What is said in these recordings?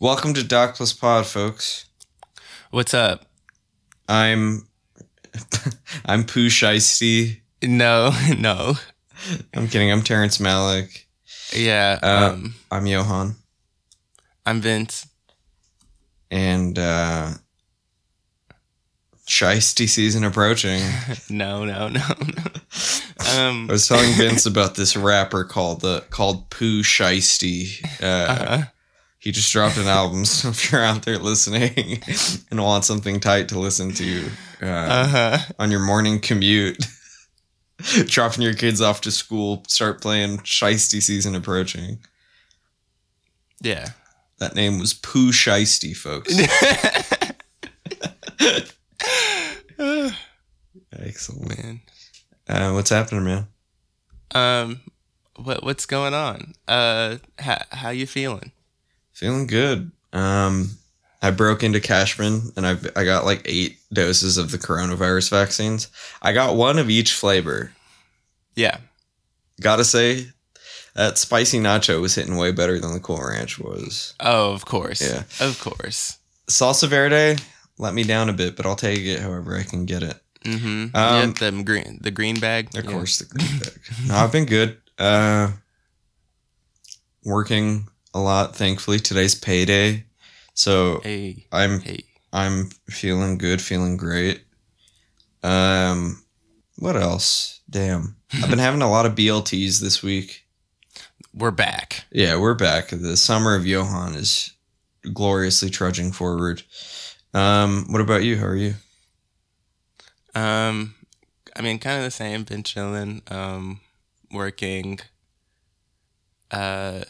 Welcome to Doc Plus Pod, folks. What's up? I'm I'm Pooh Shiesty. No, no. I'm kidding. I'm Terrence Malick. Yeah. Uh, um, I'm Johan, I'm Vince. and uh, Shiesty season approaching. No, no, no, no. Um, I was telling Vince about this rapper called the called Pooh Shiesty. Uh, uh, He just dropped an album, so if you're out there listening and want something tight to listen to uh, uh-huh. on your morning commute, dropping your kids off to school, start playing Shiesty season approaching. Yeah. That name was Pooh Shiesty, folks. Excellent. Man. Uh, what's happening, man? Um, what what's going on? Uh, how how you feeling? Feeling good. Um, I broke into Cashman and I I got like eight doses of the coronavirus vaccines. I got one of each flavor. Yeah. Gotta say, that spicy nacho was hitting way better than the Cool Ranch was. Oh, of course. Yeah. Of course. Salsa Verde let me down a bit, but I'll take it however I can get it. Mm-hmm. Um, yeah, the green the green bag. Of Yeah. course, the green bag. No, I've been good. Uh, working a lot. Thankfully, today's payday, so Hey. I'm Hey. I'm feeling good, feeling great. Um, what else? Damn, I've been having a lot of BLTs this week. We're back. Yeah, we're back. The summer of Johan is gloriously trudging forward. Um, what about you? How are you? Um, I mean, kind of the same. Been chilling. Um, working. Uh,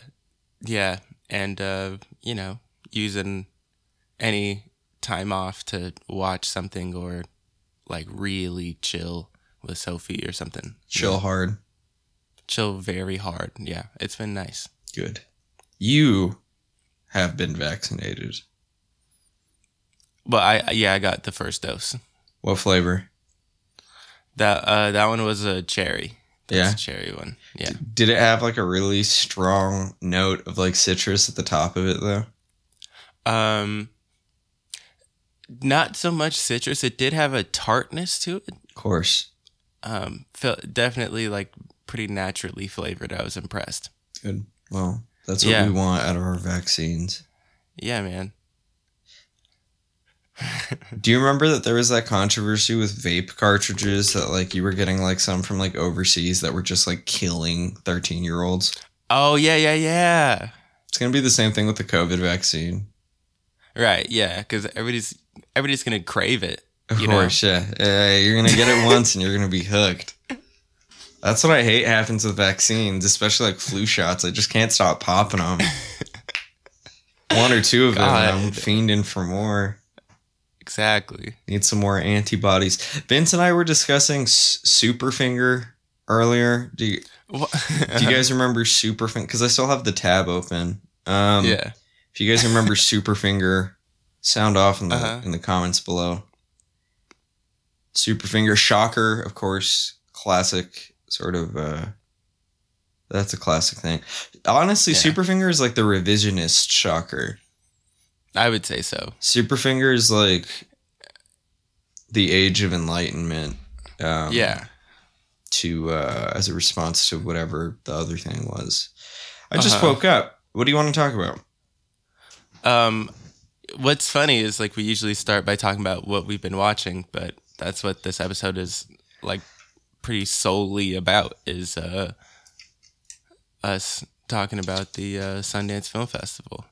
yeah, and uh, you know, using any time off to watch something or like really chill with Sophie or something. Chill hard. Chill very hard. Yeah, it's been nice. Good. You have been vaccinated. But I yeah, I got the first dose. What flavor? That uh that one was a cherry. That's Yeah. cherry one. Yeah. Did it have like a really strong note of like citrus at the top of it though? Um, not so much citrus. It did have a tartness to it. Of course. Um, felt definitely like pretty naturally flavored. I was impressed. Good. Well, that's what Yeah. we want out of our vaccines. Yeah, man. Do you remember that there was that controversy with vape cartridges that like you were getting like some from like overseas that were just like killing 13 year olds? Oh yeah, yeah, yeah. It's gonna be the same thing with the COVID vaccine. Right. Yeah, because everybody's everybody's gonna crave it. Of You know? course, yeah. Uh, you're gonna get it once and you're gonna be hooked. That's what I hate happens with vaccines, especially like flu shots. I just can't stop popping them. One or two of them, and I'm fiending for more. Exactly. Need some more antibodies. Vince and I were discussing S- Superfinger earlier. Do you, do you guys remember Superfinger? Because I still have the tab open. Um, yeah. If you guys remember Superfinger, sound off in the Uh-huh. in the comments below. Superfinger, Shocker, of course, classic sort of. uh That's a classic thing. Honestly, Yeah. Superfinger is like the revisionist Shocker. I would say so. Superfinger is like the age of enlightenment. Um, yeah. To uh as a response to whatever the other thing was. I just Uh-huh. woke up. What do you want to talk about? Um, what's funny is like we usually start by talking about what we've been watching, but that's what this episode is like pretty solely about is uh us talking about the uh, Sundance Film Festival.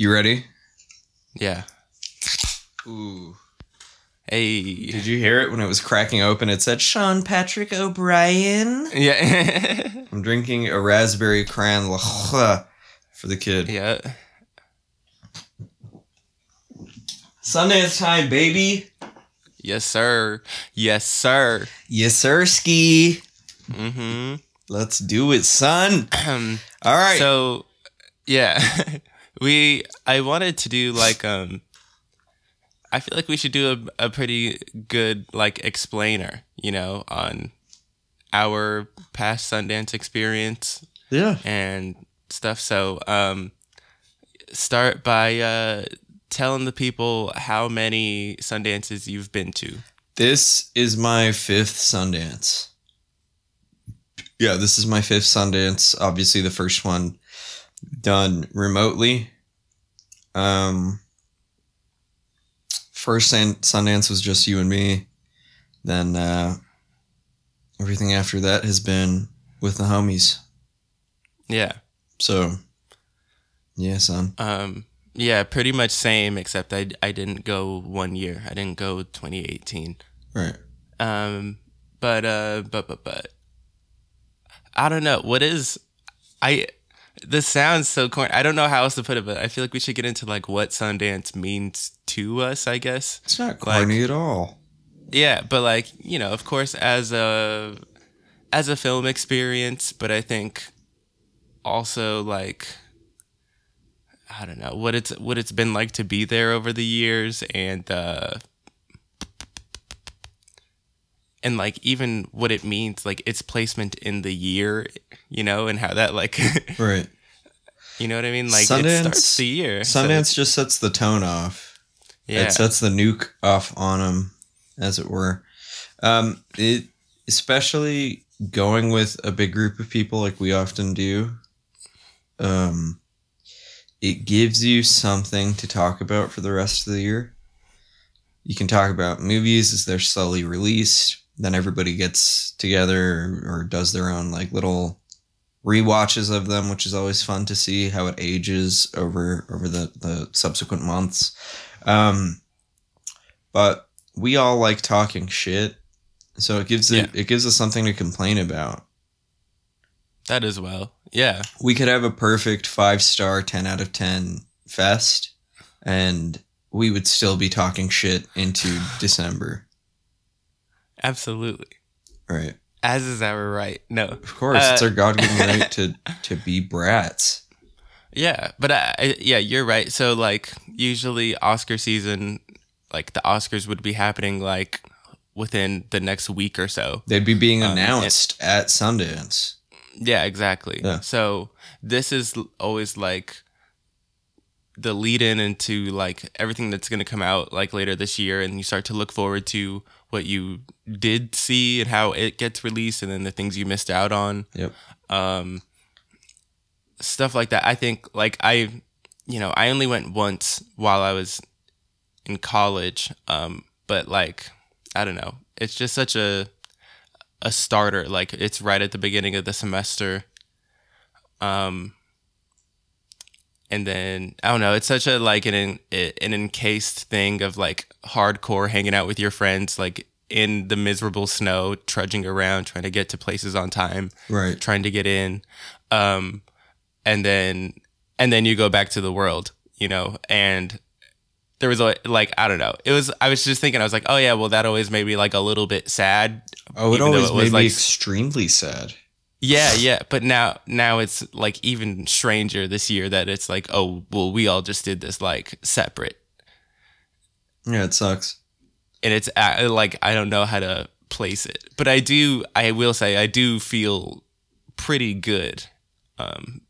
You ready? Yeah. Ooh. Hey. Did you hear it when it was cracking open? It said Sean Patrick O'Brien. Yeah. I'm drinking a raspberry cran for the kid. yeah. Sundance time, baby. Yes, sir. Yes, sir. Yes, sir, ski. Mm-hmm. Let's do it, son. All right. So, yeah, we. I wanted to do like um. I feel like we should do a, a pretty good like explainer, you know, on our past Sundance experience yeah. and stuff. So, um, start by uh, telling the people how many Sundances you've been to. This is my fifth Sundance. Yeah, this is my fifth Sundance. Obviously, the first one done remotely. Um, first Sundance was just you and me. Then uh, everything after that has been with the homies. Yeah. So, yeah, son. Um, yeah, pretty much same, except I, I didn't go one year. I didn't go 2018. Right. Um, but uh, but but but I don't know what is I. This sounds so corny. I don't know how else to put it, but I feel like we should get into like what Sundance means to us. I guess it's not corny like, at all. Yeah, but like you know, of course, as a as a film experience, but I think also like I don't know what it's what it's been like to be there over the years and uh and like even what it means like its placement in the year you know and how that like right. you know what i mean? Like Sundance, it starts the year Sundance so just sets the tone off. Yeah. it sets the nuke off on them as it were. Um it especially going with a big group of people like we often do um it gives you something to talk about for the rest of the year. You can talk about movies as they're slowly released then everybody gets together or, does their own like little re-watches of them which is always fun to see how it ages over over the the subsequent months. Um but we all like talking shit so it gives it it gives us something to complain about. That as well. Yeah. We could have a perfect five star 10 out of 10 fest and we would still be talking shit into december Absolutely. Right. As is our right. No. Of course, uh, it's our God-given right to to be brats. Yeah, but I, yeah, you're right. So like usually Oscar season, like the Oscars would be happening like within the next week or so. They'd be being announced um, at Sundance. Yeah, exactly. Yeah. So this is always like the lead in into like everything that's going to come out like later this year and you start to look forward to what you did see and how it gets released and then the things you missed out on. Yep. Um, stuff like that. I think like I, you know, I only went once while I was in college. Um, but like, I don't know. It's just such a, a starter. Like it's right at the beginning of the semester. Um, and then I don't know. It's such a like an an encased thing of like hardcore hanging out with your friends, like in the miserable snow, trudging around, trying to get to places on time, right? Trying to get in, um, and then and then you go back to the world, you know, and there was a like I don't know. It was I was just thinking I was like, oh yeah, well that always made me like a little bit sad. Oh, it always it made like, me extremely sad. Yeah, yeah, but now now it's like even stranger this year that it's like, oh, well, we all just did this like separate. Yeah, it sucks. And it's uh, like I don't know how to place it, but I do. I will say I do feel pretty good. Um,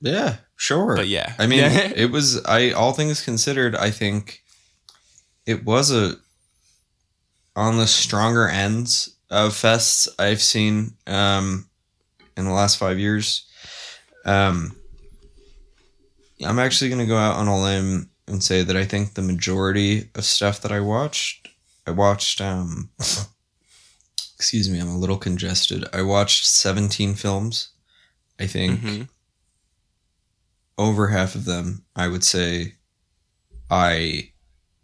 yeah, sure. But yeah, I mean, it was. I all things considered, I think it was a on the stronger ends of fests I've seen um, in the last five years. Um, I'm actually going to go out on a limb and say that I think the majority of stuff that I watched, I watched, um, excuse me, I'm a little congested. I watched 17 films. I think mm-hmm. over half of them, I would say I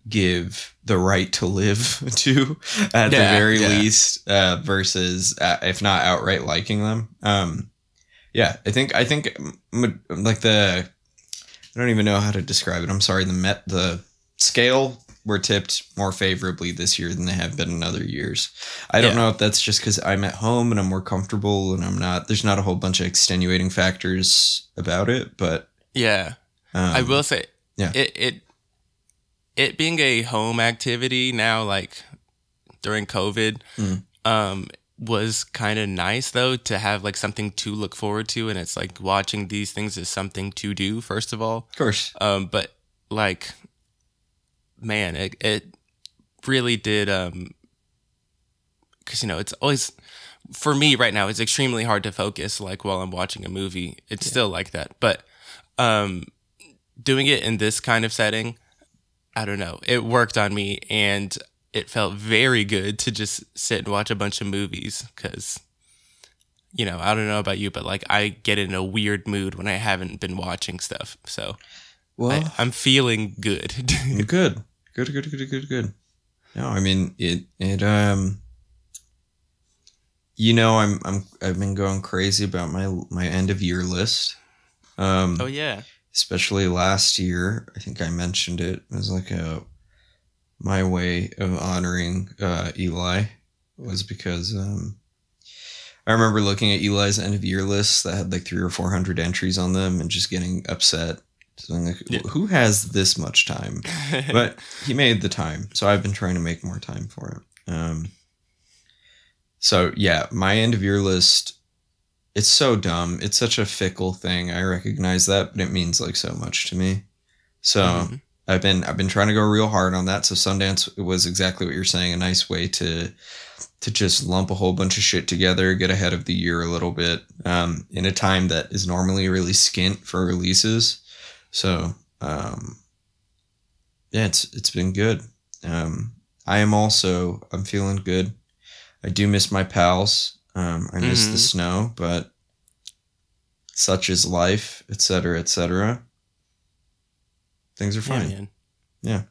give the right to live to at yeah, the very yeah. least uh, versus uh, if not outright liking them um yeah i think i think like the i don't even know how to describe it i'm sorry the met the scale were tipped more favorably this year than they have been in other years i don't yeah. know if that's just because i'm at home and i'm more comfortable and i'm not there's not a whole bunch of extenuating factors about it but yeah um, i will say yeah it, it it being a home activity now, like during COVID, mm. um, was kind of nice though to have like something to look forward to and it's like watching these things is something to do first of all. Of course. um but like man it, it really did um because you know it's always for me right now it's extremely hard to focus like while i'm watching a movie. It's still like that. But um doing it in this kind of setting i don't know. It worked on me and it felt very good to just sit and watch a bunch of movies because you know i don't know about you but like i get in a weird mood when i haven't been watching stuff so Well, I, i'm feeling good good. Good, good, good, good, good. No, I mean it it um you know, I'm I'm I've been going crazy about my my end of year list. Um oh yeah especially last year, I think I mentioned it as like a my way of honoring uh Eli was because um I remember looking at Eli's end of year list that had like three or four hundred entries on them and just getting upset. So I'm like, Yeah. who has this much time? but he made the time so i've been trying to make more time for it um so yeah my end of year list it's so dumb it's such a fickle thing i recognize that but it means like so much to me so Mhm. I've been i've been trying to go real hard on that so sundance was exactly what you're saying a nice way to to just lump a whole bunch of shit together get ahead of the year a little bit um in a time that is normally really skint for releases so um yeah, it's it's been good. Um, I am also I'm feeling good. I do miss my pals. Um, I miss the Mhm. snow, but such is life, etc., etc. Things are Yeah, fine. man. Yeah.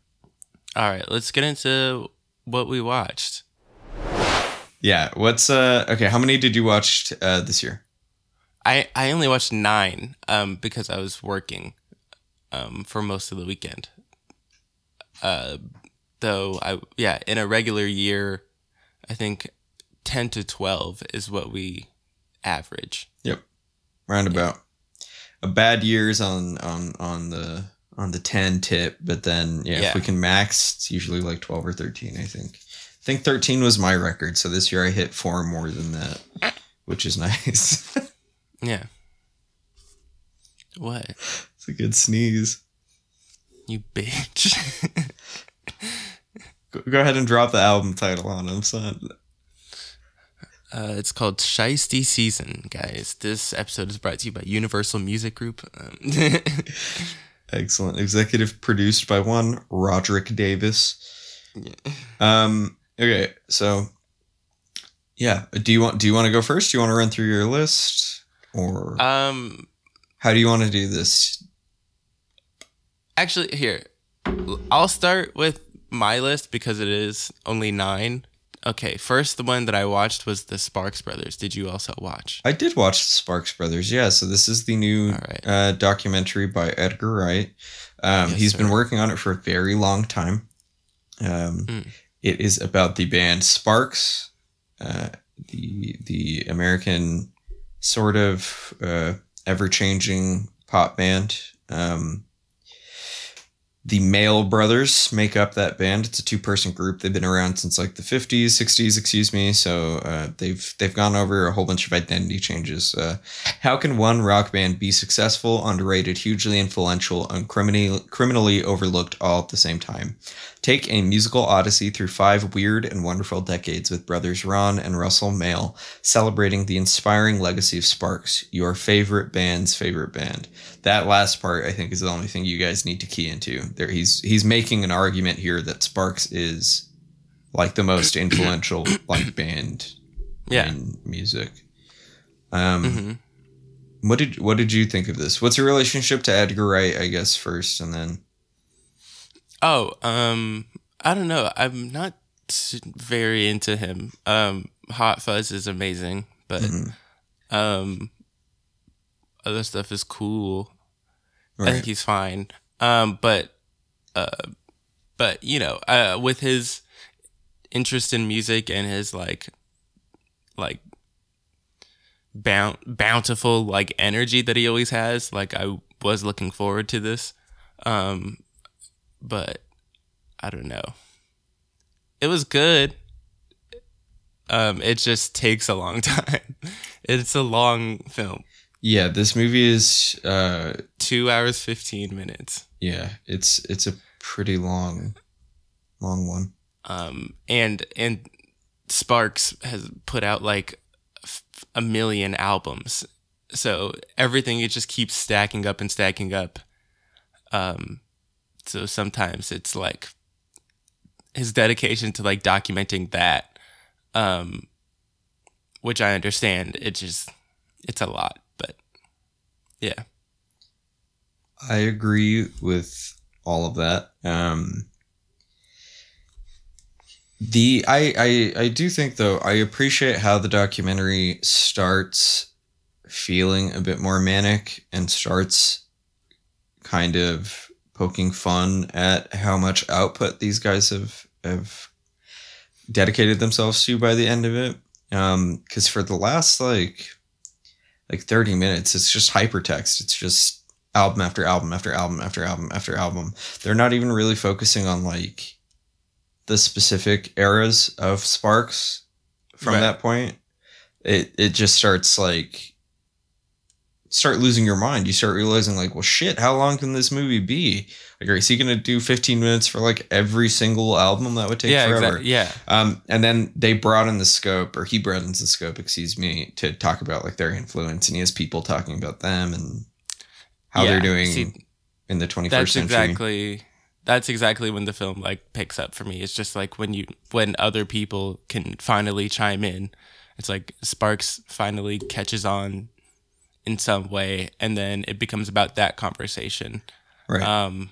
All right, let's get into what we watched. Yeah. What's uh okay? How many did you watch uh, this year? I I only watched nine um because I was working um for most of the weekend. Uh, though I yeah in a regular year, I think ten to twelve is what we average. Yep. Roundabout. A bad year's on on on the on the ten tip, but then yeah, Yeah. if we can max, it's usually like twelve or thirteen. I think. I think thirteen was my record, so this year I hit four more than that, which is nice. Yeah. What it's a good sneeze. you bitch? Go, go ahead and drop the album title on him, son. Uh, it's called Shiesty Season, guys. This episode is brought to you by Universal Music Group. Um, Excellent. Executive produced by one Roderick Davis. Yeah. Um. Okay. So. Yeah. Do you want? Do you want to go first? Do you want to run through your list, or um, how do you want to do this? actually, here, I'll start with my list because it is only nine. Okay, first, the one that I watched was the Sparks Brothers. Did you also watch? I did watch Sparks Brothers. Yeah. So this is the new right. uh, documentary by Edgar Wright. Um, Yes, he's been working on it for a very long time. Um, Mm. It is about the band Sparks, uh, the the American sort of uh, ever changing pop band. Um, the Mael Brothers make up that band. It's a two person group. They've been around since like the fifties, sixties, excuse me. So uh, they've they've gone over a whole bunch of identity changes. Uh, how can one rock band be successful, underrated, hugely influential, and criminally criminally overlooked all at the same time? Take a musical odyssey through five weird and wonderful decades with brothers Ron and Russell Mael, celebrating the inspiring legacy of Sparks, your favorite band's favorite band. That last part, I think, is the only thing you guys need to key into. There, he's he's making an argument here that Sparks is like the most influential like band Yeah. in music. Um, hmm what did what did you think of this? What's your relationship to Edgar Wright? I guess first, and then Oh, um, I don't know. I'm not very into him. Um, Hot Fuzz is amazing, but Mhm. um, other stuff is cool. I think he's fine. Um, but uh, but you know, uh, with his interest in music and his like like bount bountiful like energy that he always has, like I was looking forward to this. Um, but I don't know. It was good. Um, it just takes a long time. it's a long film. Yeah, this movie is uh two hours fifteen minutes. Yeah, it's it's a pretty long, long one. Um, and and Sparks has put out like a million albums, so everything it just keeps stacking up and stacking up. Um, so sometimes it's like his dedication to like documenting that, um, which I understand. It just it's a lot. Yeah. I agree with all of that. Um, the I, I I do think though I appreciate how the documentary starts feeling a bit more manic and starts kind of poking fun at how much output these guys have have dedicated themselves to by the end of it. Um, because for the last like like 30 minutes. It's just hypertext. It's just album after album after album after album after album. They're not even really focusing on like the specific eras of Sparks from right. that point. It it just starts like start losing your mind. You start realizing like, well shit, how long can this movie be? Like, is he gonna do 15 minutes for like every single album? That would take yeah, forever. Exactly. Yeah. Um, and then they broaden the scope, or he broadens the scope, excuse me, to talk about like their influence, and he has people talking about them and how yeah, they're doing see, in the 21st that's century. Exactly. That's exactly when the film like picks up for me. It's just like when you when other people can finally chime in. It's like Sparks finally catches on in some way, and then it becomes about that conversation. Right. Um,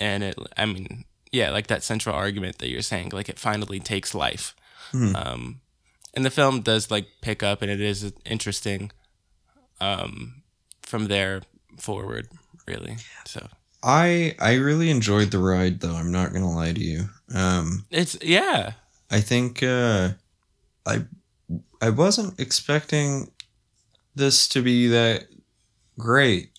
and it i mean yeah like that central argument that you're saying like it finally takes life mm-hmm. um and the film does like pick up and it is interesting um from there forward really so i i really enjoyed the ride though i'm not gonna lie to you um it's yeah i think uh i i wasn't expecting this to be that great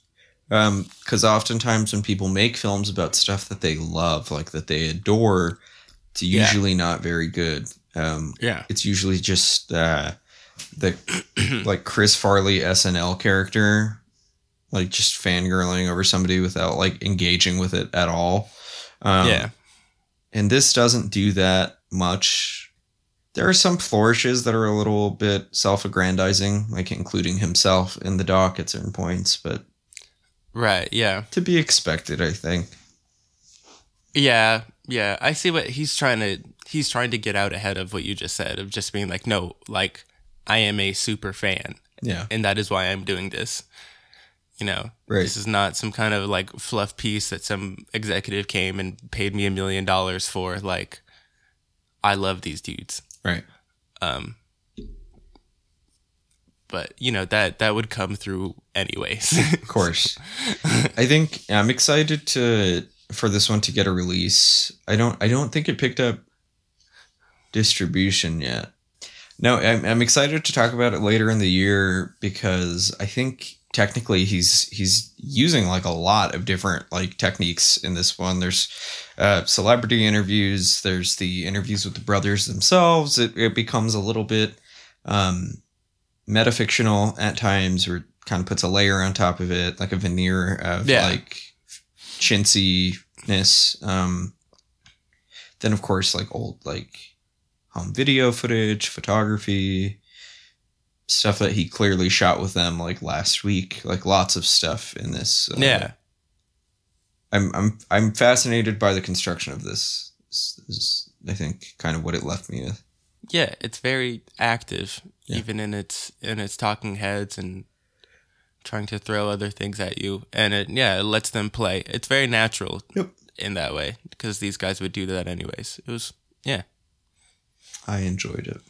because um, oftentimes when people make films about stuff that they love, like that they adore, it's usually yeah. not very good. Um, yeah, it's usually just uh, the like Chris Farley SNL character, like just fangirling over somebody without like engaging with it at all. Um, yeah, and this doesn't do that much. There are some flourishes that are a little bit self-aggrandizing, like including himself in the doc at certain points, but Right, yeah. To be expected, I think. Yeah, yeah. I see what he's trying to he's trying to get out ahead of what you just said of just being like, no, like I am a super fan. Yeah. And that is why I'm doing this. You know, right. this is not some kind of like fluff piece that some executive came and paid me a million dollars for. Like, I love these dudes. Right. Um, but you know that that would come through anyways. of course, I think I'm excited to for this one to get a release. I don't I don't think it picked up distribution yet. No, I'm, I'm excited to talk about it later in the year because I think technically he's he's using like a lot of different like techniques in this one. There's uh, celebrity interviews. There's the interviews with the brothers themselves. It, it becomes a little bit um, metafictional at times or kind of puts a layer on top of it, like a veneer of yeah. like chintziness. Um, then of course like old like home video footage, photography, stuff that he clearly shot with them like last week. Like lots of stuff in this. Uh, yeah. I'm I'm I'm fascinated by the construction of this. This is, I think, kind of what it left me with. Yeah, it's very active, yeah. even in its in its talking heads and trying to throw other things at you, and it yeah it lets them play. It's very natural yep. in that way because these guys would do that anyways. It was yeah. I enjoyed it.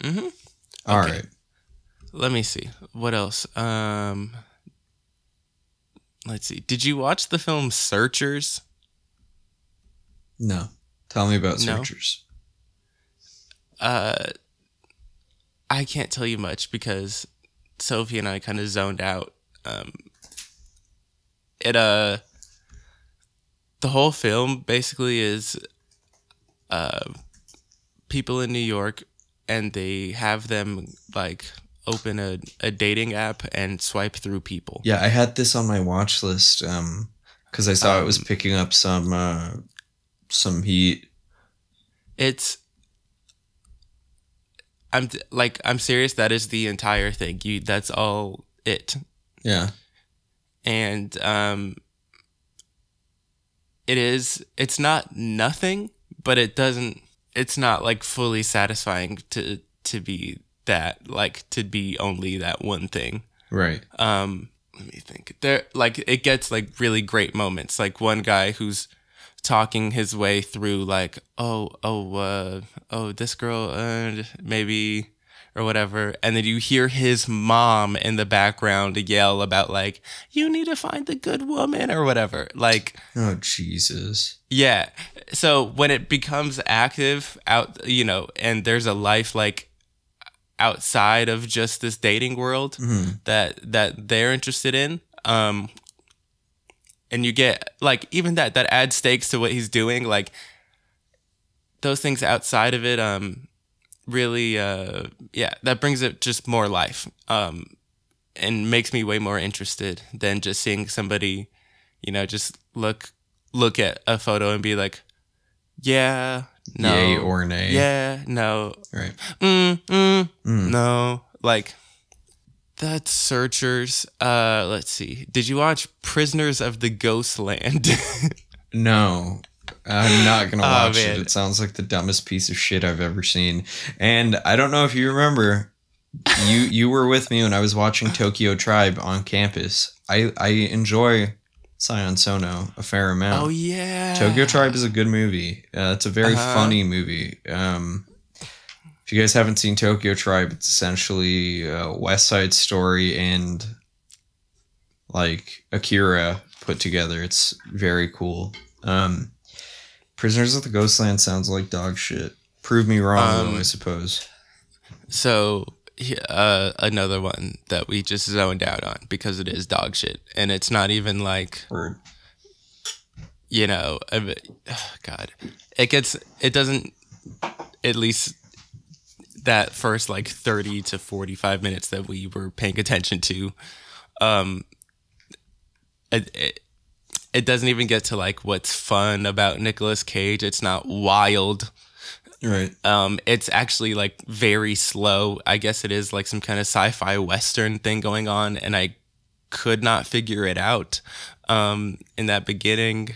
Mm-hmm. All okay. right. Let me see what else. Um, let's see. Did you watch the film Searchers? No. Tell me about Searchers. No. Uh, I can't tell you much because Sophie and I kind of zoned out. Um, it uh, the whole film basically is uh, people in New York and they have them like open a, a dating app and swipe through people. Yeah, I had this on my watch list um because I saw it was Um, picking up some uh some heat. It's I'm like I'm serious that is the entire thing. You that's all it. Yeah. And um it is it's not nothing, but it doesn't it's not like fully satisfying to to be that like to be only that one thing. Right. um let me think there like it gets like really great moments like one guy who's talking his way through like oh oh uh oh this girl uh maybe or whatever and then you hear his mom in the background yell about like you need to find the good woman or whatever like Oh Jesus. yeah. So when it becomes active out, you know, and there's a life like outside of just this dating world Mhm. that that they're interested in, um, and you get like even that that adds stakes to what he's doing. Like those things outside of it, um, really, uh, yeah, that brings it just more life, um, and makes me way more interested than just seeing somebody, you know, just look look at a photo and be like, yeah, no, Yay or nay. yeah, no, Right. mm, mm, Mm. no, like that's Searchers. Uh, let's see. Did you watch Prisoners of the Ghostland? No. I'm not gonna Oh, watch it. It sounds like the dumbest piece of shit I've ever seen. And I don't know if you remember, you you were with me when I was watching Tokyo Tribe on campus. I I enjoy Sion Sono a fair amount. oh yeah, Tokyo Tribe is a good movie. Uh, it's a very Uh-huh. funny movie. Um, if you guys haven't seen Tokyo Tribe, it's essentially a West Side Story and like Akira put together. It's very cool. Um, Prisoners of the Ghostland sounds like dog shit. Prove me wrong, Um, though, I suppose. So uh, another one that we just zoned out on because it is dog shit, and it's not even like Word. you know, a oh, God, it gets it doesn't at least that first like thirty to forty five minutes that we were paying attention to, um, it, it it doesn't even get to like what's fun about Nicolas Cage. It's not wild. Right. Um, it's actually like very slow. I guess it is like some kind of sci-fi western thing going on, and I could not figure it out um, in that beginning.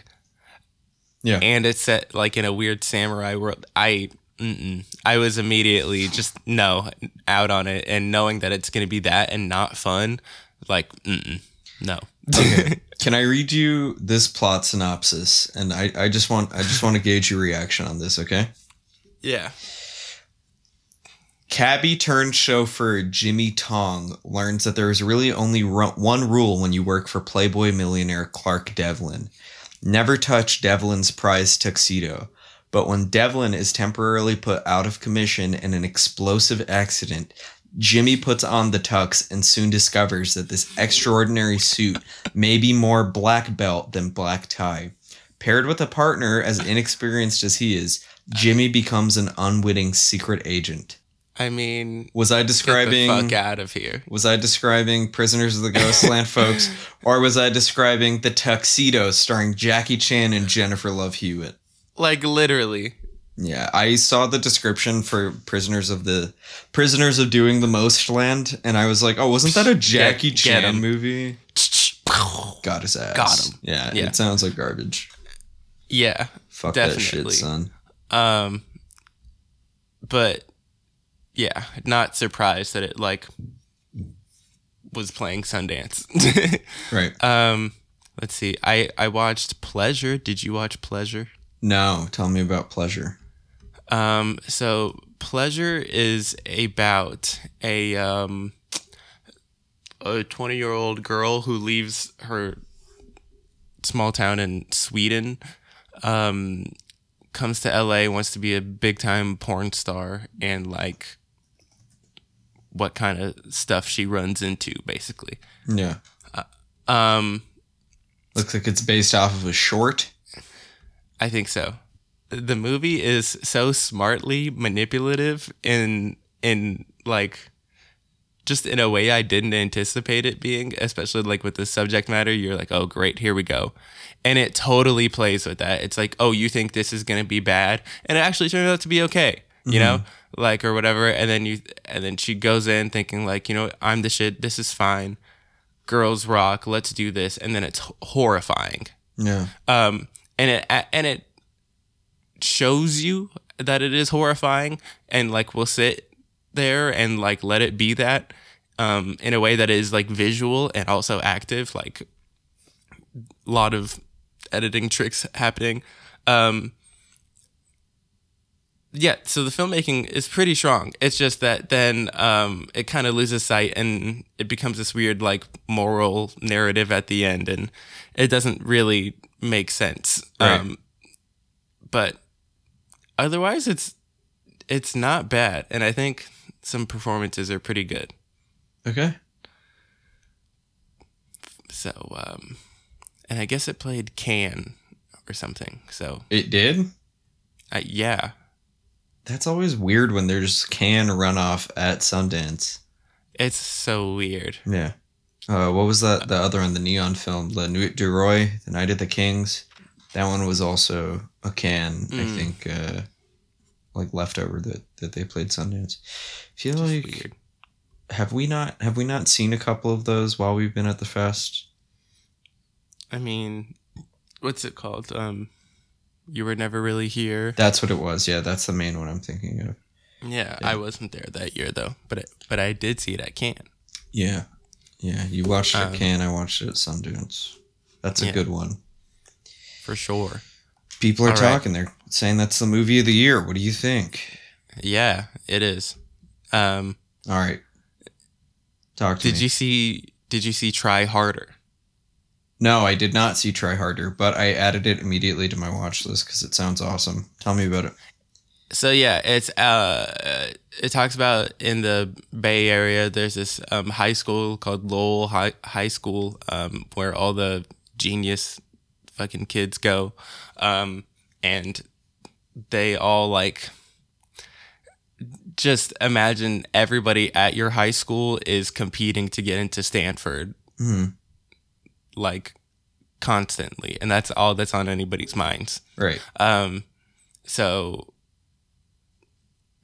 Yeah. And it's set like in a weird samurai world. I mm-mm. I was immediately just no out on it, and knowing that it's gonna be that and not fun, like mm-mm, no. Okay. Can I read you this plot synopsis? And I, I just want I just want to gauge your reaction on this, okay? Yeah. Cabbie turned chauffeur Jimmy Tong learns that there is really only one rule when you work for Playboy millionaire Clark Devlin never touch Devlin's prized tuxedo. But when Devlin is temporarily put out of commission in an explosive accident, Jimmy puts on the tux and soon discovers that this extraordinary suit may be more black belt than black tie. Paired with a partner as inexperienced as he is, Jimmy becomes an unwitting secret agent. I mean, Was I describing fuck out of here. was I describing Prisoners of the Ghostland folks or was I describing The Tuxedo starring Jackie Chan and Jennifer Love Hewitt? Like literally. Yeah, I saw the description for Prisoners of the Prisoners of Doing the Most Land and I was like, "Oh, wasn't that a Jackie Get- get movie?" Got his ass. Got 'em. Yeah, Yeah. it sounds like garbage. Yeah. Fuck that shit, son. Um but yeah, not surprised that it like was playing Sundance. Right. um let's see. I I watched Pleasure. Did you watch Pleasure? No, tell me about pleasure. Um so Pleasure is about a um a 20-year-old girl who leaves her small town in Sweden um comes to LA wants to be a big time porn star and like what kind of stuff she runs into basically Yeah. um Looks like it's based off of a short. I think so the movie is so smartly manipulative in in like just in a way I didn't anticipate it being, especially like with the subject matter. You're like, oh, great, here we go. And it totally plays with that. It's like, oh, you think this is going to be bad. And it actually turned out to be okay, you mm-hmm. know, like, or whatever. And then you, and then she goes in thinking, like, you know, I'm the shit. This is fine. Girls rock. Let's do this. And then it's horrifying. Yeah. Um, and it, and it shows you that it is horrifying and like will sit there and like let it be that um, in a way that is like visual and also active like a lot of editing tricks happening. Um, yeah so the filmmaking is pretty strong. It's just that then um, it kind of loses sight and it becomes this weird like moral narrative at the end and it doesn't really make sense. Right. um, but otherwise it's it's not bad. And i think some performances are pretty good. Okay. So um and i guess it played Cannes or something so. It did? Uh, yeah. That's always weird when there's Cannes runoff at sundance. It's so weird. Yeah. Uh, what was that the other one the neon film La Nuit du Roi the night of the kings? That one was also a Cannes, mm. I think, uh, like leftover that that they played Sundance. I feel Just like weird. have we not have we not seen a couple of those while we've been at the fest? I mean, what's it called? Um, you were never really here. That's what it was. Yeah, that's the main one I'm thinking of. Yeah, yeah. I wasn't there that year though, but it, but I did see it at Cannes. Yeah, yeah. You watched it um, at Cannes. I watched it at Sundance. That's a yeah. good one for sure. People are All talking. Right. They're saying that's the movie of the year. What do you think? Yeah, it is. Um, All right. Talk to did me. you see? Did you see Try Harder? No, I did not see Try Harder, but I added it immediately to my watch list because it sounds awesome. Tell me about it. So yeah, it's uh, it talks about in the Bay Area. There's this um, high school called Lowell High High School, um, where all the genius fucking kids go. Um, and they all like just imagine everybody at your high school is competing to get into Stanford. Mm-hmm. Like constantly. And that's all that's on anybody's minds. Right. Um so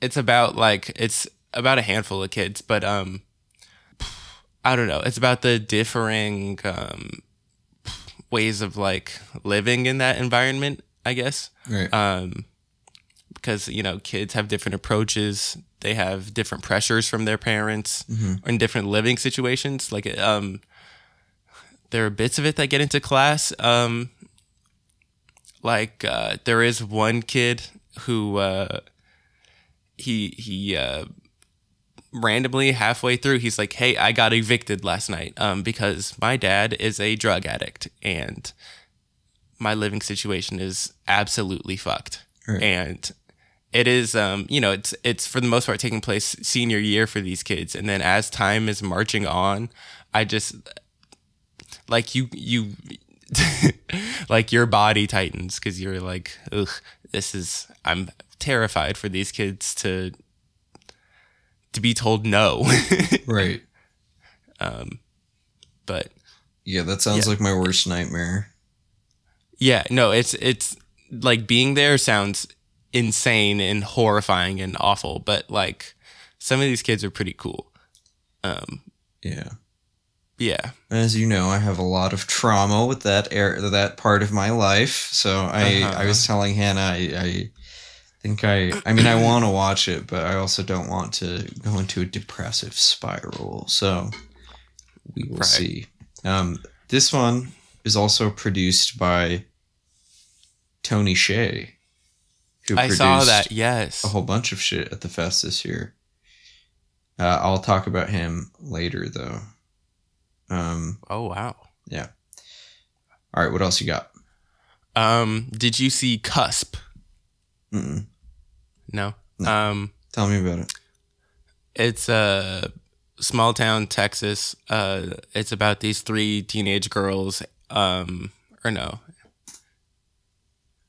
it's about like it's about a handful of kids, but um I don't know. It's about the differing um ways of like living in that environment, I guess. Right. Um, because you know kids have different approaches, they have different pressures from their parents, mm-hmm. in different living situations. Like um, there are bits of it that get into class. Um, like uh, there is one kid who uh, he he uh, randomly halfway through he's like hey i got evicted last night um, because my dad is a drug addict and my living situation is absolutely fucked right. and it is um, you know it's it's for the most part taking place senior year for these kids and then as time is marching on i just like you you like your body tightens because you're like ugh this is i'm terrified for these kids to to be told no. right. Um, but yeah, that sounds yeah. like my worst nightmare. Yeah, no, it's it's like being there sounds insane and horrifying and awful, but like some of these kids are pretty cool. Um, yeah. Yeah. As you know, I have a lot of trauma with that air, that part of my life. So I, uh-huh. I was telling Hannah, I, I think I I mean I want to watch it, but I also don't want to go into a depressive spiral. So we will right. see. Um, this one is also produced by Tony Hsieh, who I saw that. Yes, a whole bunch of shit at the fest this year. Uh, I'll talk about him later, though. Um, oh wow! Yeah. All right, what else you got? Um, did you see Cusp? Mm-mm. No. no. Um, Tell me about it. It's a small town, Texas. Uh, it's about these three teenage girls. Um, or no,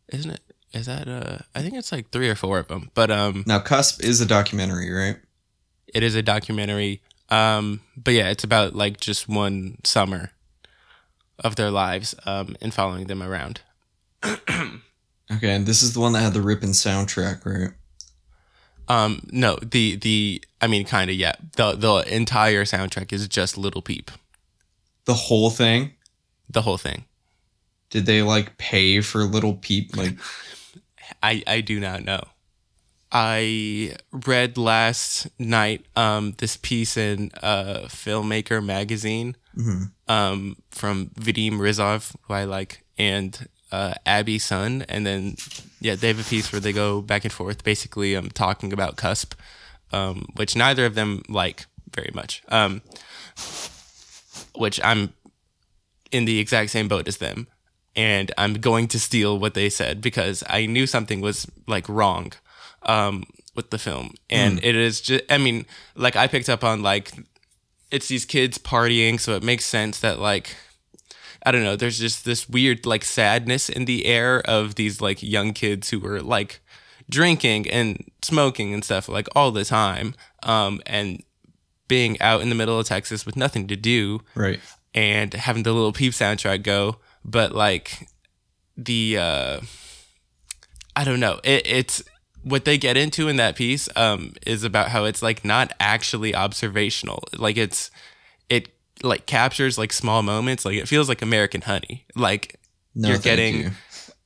isn't it? Is that uh I think it's like three or four of them. But um Now, Cusp is a documentary, right? it is a documentary. Um but yeah, it's about like just one summer of their lives um and following them around. Okay, and this is the one that had the ripping soundtrack, right? Um no, the the I mean kind of yeah. The the entire soundtrack is just Lil Peep. The whole thing. The whole thing. Did they like pay for Lil Peep? Like, I I do not know. I read last night um this piece in uh Filmmaker magazine mhm. um from Vadim Rizov who I like and uh Abby Sun and then yeah they have a piece where they go back and forth basically um talking about Cusp um which neither of them like very much um which I'm in the exact same boat as them and I'm going to steal what they said because I knew something was like wrong um, with the film, and it is just. I mean, like I picked up on like it's these kids partying, so it makes sense that like I don't know. There's just this weird like sadness in the air of these like young kids who were like drinking and smoking and stuff like all the time, um, and being out in the middle of Texas with nothing to do right. and having the Lil Peep soundtrack go but like the uh i don't know. It, it's what they get into in that piece um is about how it's like not actually observational. Like it's it like captures like small moments. Like it feels like american honey. Like No, you're getting you.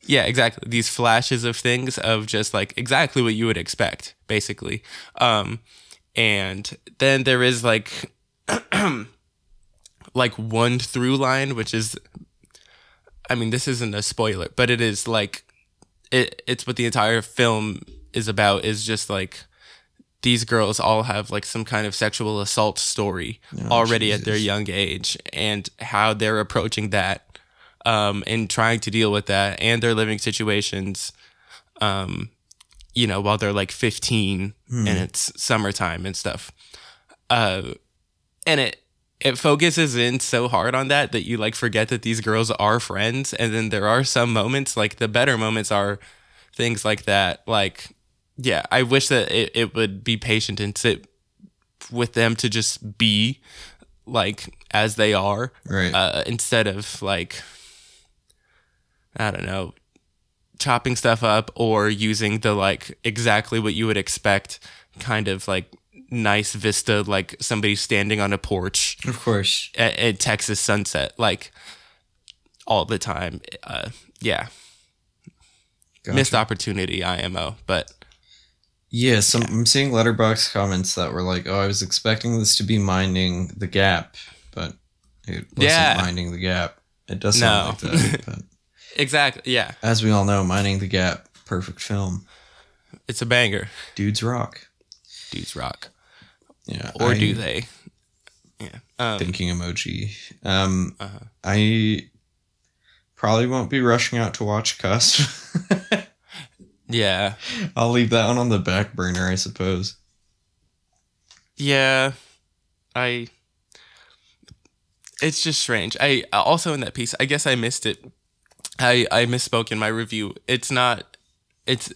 yeah exactly. These flashes of things of just like exactly what you would expect basically. Um and then there is like like one through line which is i mean this isn't a spoiler but it is like it it's what the entire film is about is just like these girls all have like some kind of sexual assault story Oh, already at their young age and how they're approaching that um, and trying to deal with that and their living situations um, you know while they're like 15 Hmm. and it's summertime and stuff uh, and it it focuses in so hard on that that you like forget that these girls are friends and then there are some moments like the better moments are things like that like yeah i wish that it, it would be patient and sit with them to just be like as they are Right. uh, instead of like i don't know chopping stuff up or using the like exactly what you would expect kind of like nice vista like somebody standing on a porch of course. at, at Texas sunset, like all the time. Uh, yeah, Gotcha. missed opportunity, IMO. But Yeah, some I'm seeing Letterboxd comments that were like, "Oh, I was expecting this to be minding the gap, but it wasn't Yeah. minding the gap." It does sound No. like that, exactly, yeah, as we all know, minding the gap, perfect film. it's a banger. Dudes rock. Dudes rock, Yeah, or I- do they? Yeah. Um, Thinking emoji. Um, Uh-huh. I probably won't be rushing out to watch Cusp. yeah. I'll leave that one on the back burner, I suppose. Yeah, I. It's just strange. I also in that piece. I guess I missed it. I I misspoke in my review. It's not. It's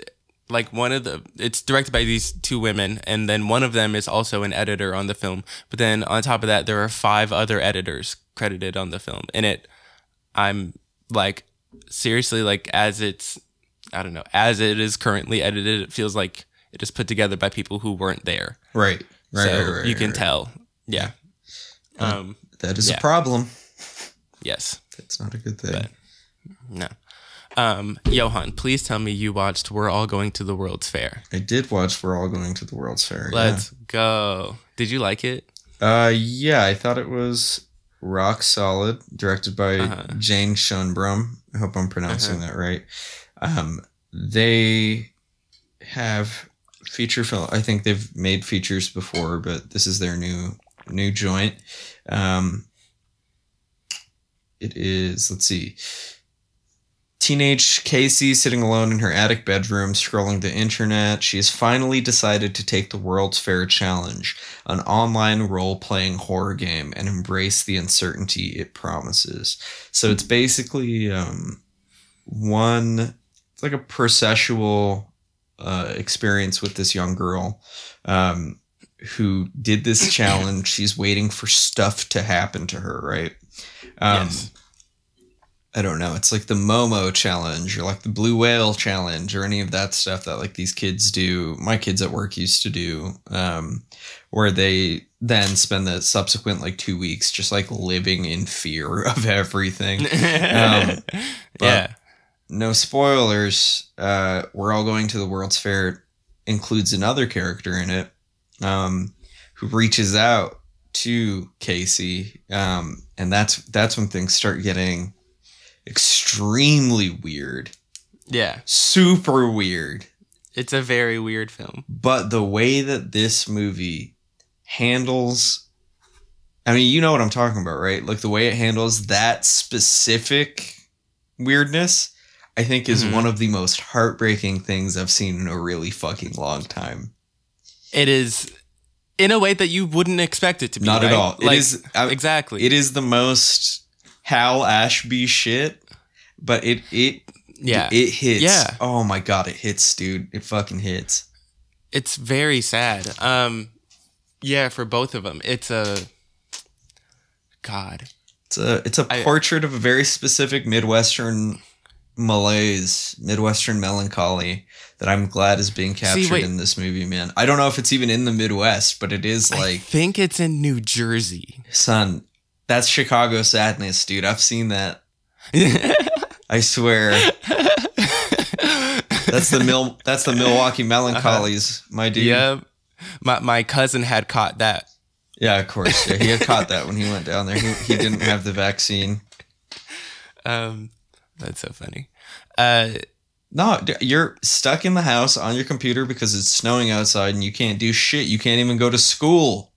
like one of the. It's directed by these two women, and then one of them is also an editor on the film. But then on top of that, there are five other editors credited on the film. And it, I'm like seriously like as it's. I don't know. As it is currently edited, it feels like it is put together by people who weren't there Right. Right. so right, right, you can right. tell. Yeah. Um. That is Yeah. a problem. Yes. it's not a good thing. But- No. Um. Johan, please tell me you watched "We're All Going to the World's Fair." I did watch We're All Going to the World's Fair. Let's go. Did you like it? Uh, yeah, I thought it was rock solid, directed by Uh-huh. Jane Schoenbrun. I hope I'm pronouncing that right. Um, they have feature film. I think they've made features before, but this is their new new joint. Um, it is. Let's see. Teenage Casey sitting alone in her attic bedroom, scrolling the internet. She has finally decided to take the World's Fair Challenge, an online role playing horror game, and embrace the uncertainty it promises. So it's basically um, one it's like a processual uh, experience with this young girl um, who did this challenge. She's waiting for stuff to happen to her, right? Um, yes. I don't know. It's like the Momo challenge or like the Blue Whale challenge or any of that stuff that like these kids do. My kids at work used to do, um, where they then spend the subsequent like two weeks just like living in fear of everything. Um, but yeah. no spoilers. Uh, we're all going to the World's Fair. It includes another character in it um, who reaches out to Casey, um, and that's that's when things start getting extremely weird, Yeah. super weird. It's a very weird film. But the way that this movie handles, I mean, you know what I'm talking about, right? Like the way it handles that specific weirdness, I think is Mhm. one of the most heartbreaking things I've seen in a really fucking long time. It is in a way that you wouldn't expect it to be. Not at all. It Like, is I- exactly. It is the most Hal Ashby shit, but it it yeah. it hits. Yeah. Oh my god, it hits, dude. It fucking hits. it's very sad. Um, yeah, for both of them, it's a God. It's a it's a I- portrait of a very specific Midwestern malaise, Midwestern melancholy that I'm glad is being captured wait. in this movie, man. I don't know if it's even in the Midwest, but it is like I like, think it's in New Jersey. son, that's Chicago sadness, dude. I've seen that. I swear. That's the Mil that's the Milwaukee melancholies, my dude. Yep. My my cousin had caught that. Yeah, of course. Yeah, he had caught that when he went down there. He, he didn't have the vaccine. Um, that's so funny. Uh, No, you're stuck in the house on your computer because it's snowing outside and you can't do shit. You can't even go to school.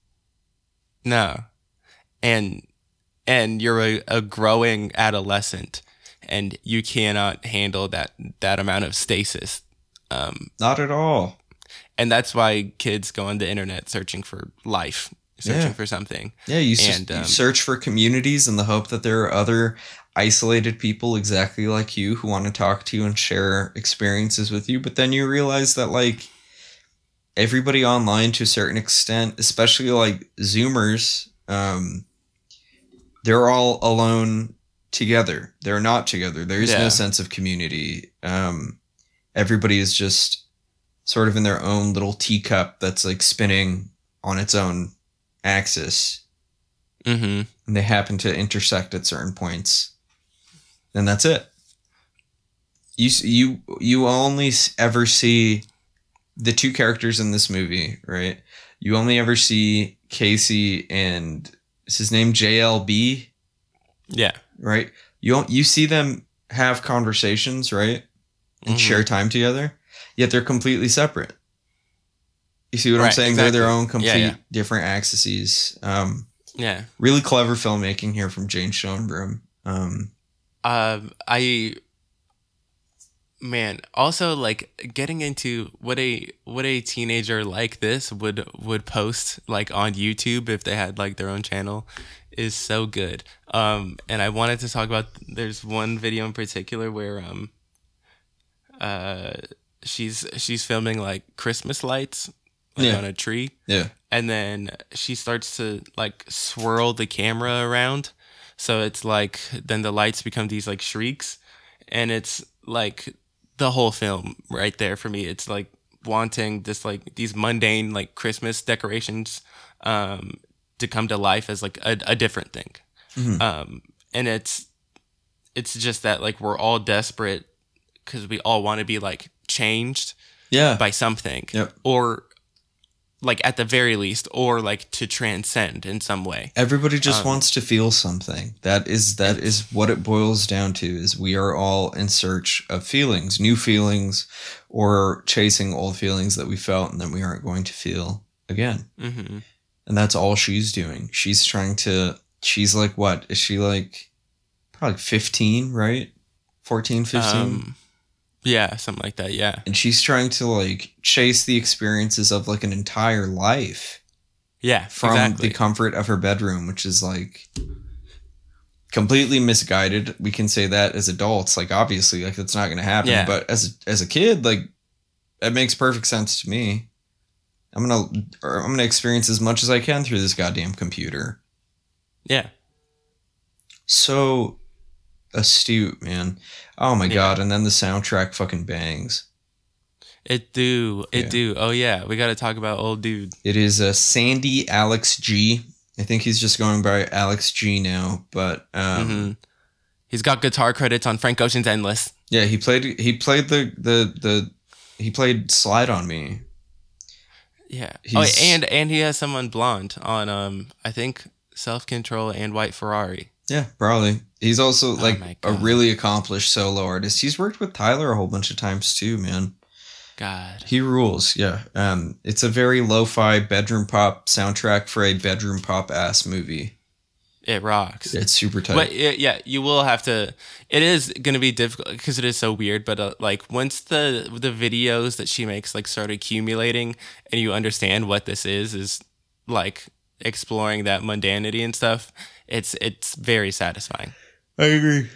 no, and and you're a, a growing adolescent, and you cannot handle that that amount of stasis. Um, Not at all. and that's why kids go on the internet searching for life, searching Yeah. for something. Yeah, you, s- And, you um, search for communities in the hope that there are other isolated people exactly like you who want to talk to you and share experiences with you. But then you realize that, like, everybody online to a certain extent, especially like Zoomers, um, they're all alone together. They're not together. There is Yeah. no sense of community. Um, everybody is just sort of in their own little teacup that's like spinning on its own axis Mm-hmm. and they happen to intersect at certain points and that's it you you you only ever see the two characters in this movie right you only ever see casey and is his name jlb Yeah. right you don't, you see them have conversations right and Mhm. share time together yet they're completely separate you see what i'm Right, saying they're their own complete Yeah, yeah. different axes um Yeah. really clever filmmaking here from Jane Schoenbrun. Um, Um, I man, also like getting into what a what a teenager like this would would post like on YouTube if they had like their own channel is so good. Um, and I wanted to talk about there's one video in particular where um uh she's she's filming like Christmas lights like Yeah. on a tree yeah, and then she starts to like swirl the camera around so it's like then the lights become these like shrieks and it's like the whole film right there for me it's like wanting this like these mundane like christmas decorations um to come to life as like a, a different thing Mhm. um and it's it's just that like we're all desperate because we all want to be like changed yeah, by something Yep. or like at the very least or like to transcend in some way Everybody just Um, wants to feel something. That is that is what it boils down to. Is we are all in search of feelings, new feelings, or chasing old feelings that we felt and that we aren't going to feel again. hmm And that's all she's doing. She's trying to. She's like what? Is she like? Probably fifteen, right? 14, 15? um, yeah something like that yeah and she's trying to like chase the experiences of like an entire life yeah from exactly the comfort of her bedroom, which is like completely misguided. We can say that as adults, like obviously, like that's not going to happen. Yeah. But as a, as a kid, like it makes perfect sense to me. I'm gonna or I'm gonna experience as much as I can through this goddamn computer. Yeah. So astute, man. Oh my Yeah. god! And then the soundtrack fucking bangs. It do. It Yeah. do. Oh yeah, we got to talk about old dude. It is a Sandy Alex G. I think he's just going by Alex G now, but um, hmm He's got guitar credits on Frank Ocean's Endless. yeah, he played he played the the the he played Slide on Me. Yeah. oh, and and he has someone blonde on um I think Self Control and White Ferrari. Yeah, probably. He's also like Oh a really accomplished solo artist. He's worked with Tyler a whole bunch of times too, man. God. He rules. Yeah. Um, it's a very lo-fi bedroom pop soundtrack for a bedroom pop ass movie. It rocks. It's super tight. But yeah, yeah, you will have to. It is going to be difficult because it is so weird. But uh, like once the the videos that she makes like start accumulating, and you understand what this is, is like exploring that mundanity and stuff. It's it's very satisfying. I agree.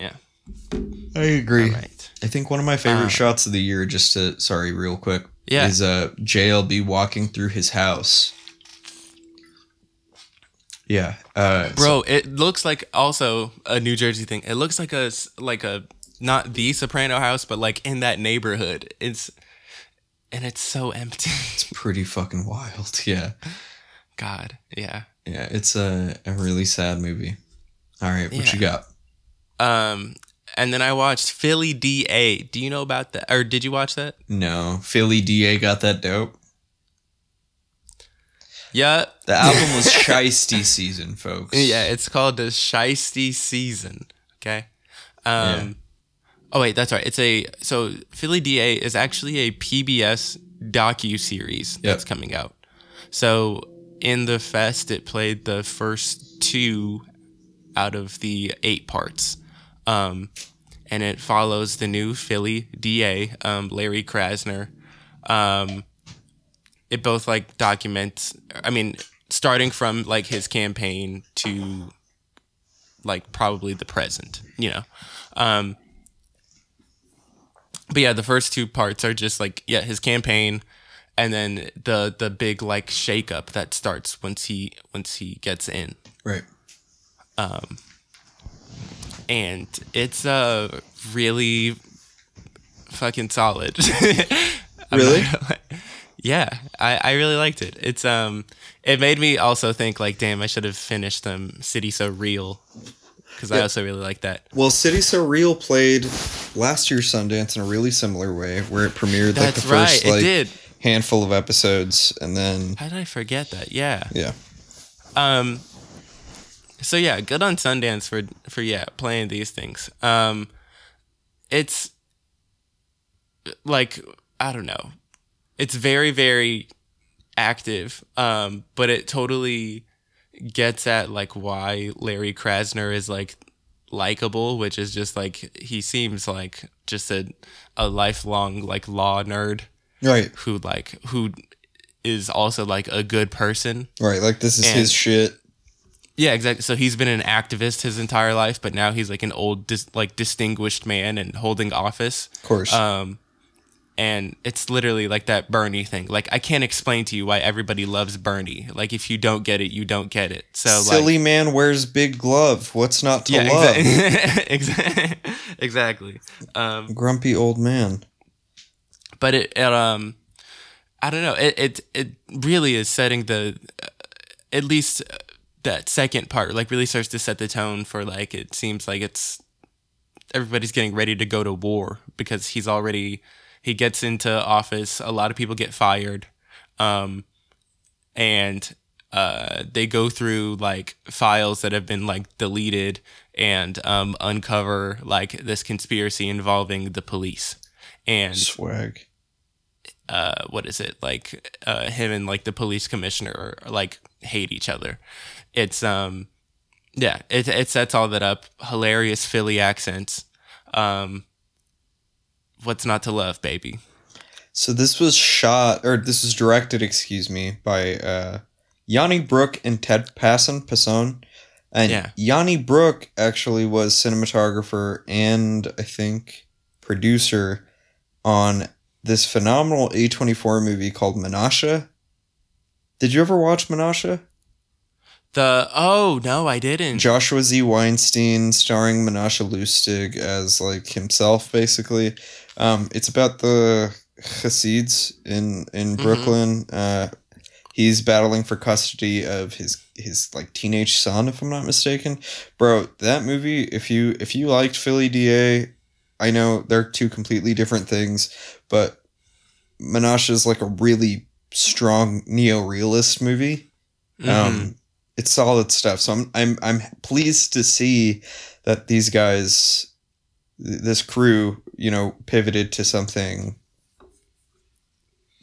Yeah. I agree. All right. I think one of my favorite Uh, shots of the year, just to sorry, real quick, Yeah. is uh JLB walking through his house. Yeah, uh, so- Bro, it looks like also a New Jersey thing. It looks like a like a not the Soprano house, but like in that neighborhood. It's and it's so empty. it's pretty fucking wild. Yeah, God, yeah. Yeah, it's a a really sad movie. All right, what Yeah. you got? Um, and then I watched Philly DA. Do you know about that? Or did you watch that? No, Philly DA got that dope. Yeah. The album was Shiesty Season, folks. Yeah, it's called the Shiesty Season. Okay. Um. Oh wait, that's right. It's a so Philly DA is actually a PBS docu series that's coming out. So in the fest, it played the first two out of the eight parts, um, and it follows the new Philly DA, um, Larry Krasner. Um, it both like documents. I mean, starting from like his campaign to like probably the present, you know. Um, but yeah, the first two parts are just like yeah, his campaign, and then the the big like shakeup that starts once he once he gets in, Right. Um. and it's uh really fucking solid. Really? not gonna lie. yeah, I, I really liked it. It's um, it made me also think like, damn, I should have finished um, City So Real, because I also really like that. Well, City So Real played last year's Sundance in a really similar way, where it premiered like That's the first right, it like did. Handful of episodes, and then How did I forget that? Yeah. yeah, Um. So yeah, good on Sundance for for yeah playing these things. Um, it's like I don't know, it's very very active. Um, but it totally gets at like why Larry Krasner is like likable, which is just like he seems like just a a lifelong like law nerd right, who like who is also like a good person. right. Like this is And- his shit. Yeah, exactly. So he's been an activist his entire life, but now he's like an old, dis- like distinguished man and holding office. Of course. Um, and it's literally like that Bernie thing. Like I can't explain to you why everybody loves Bernie. Like if you don't get it, you don't get it. So Silly like, man wears big glove. What's not to yeah, love? exactly, exactly. Um, Grumpy old man. But it, it um i don't know. It it, it really is setting the uh, at least uh, that second part like really starts to set the tone for like it seems like it's everybody's getting ready to go to war because he's already he gets into office. A lot of people get fired. Um and uh they go through like files that have been like deleted and um uncover like this conspiracy involving the police. And Swag. Uh what is it like uh him and like the police commissioner are, like hate each other it's um yeah it it sets all that up hilarious philly accents um what's not to love baby So this was shot, or this was directed, excuse me, by uh, Yoni Brook and Ted Passon. Passon. And Yeah. Yoni Brook actually was cinematographer and I think producer on this phenomenal A24 movie called Menashe. Did you ever watch Menashe? The oh no, I didn't. Joshua Z. Weinstein starring Menashe Lustig as like himself, basically. Um, it's about the Hasids in in Mhm. Brooklyn. Uh, he's battling for custody of his his like teenage son, if I'm not mistaken. Bro, that movie. If you if you liked Philly DA, I know they're two completely different things, but Menashe is like a really strong neo realist movie. Mhm. Um, it's solid stuff. So I'm I'm I'm pleased to see that these guys, this crew, you know, pivoted to something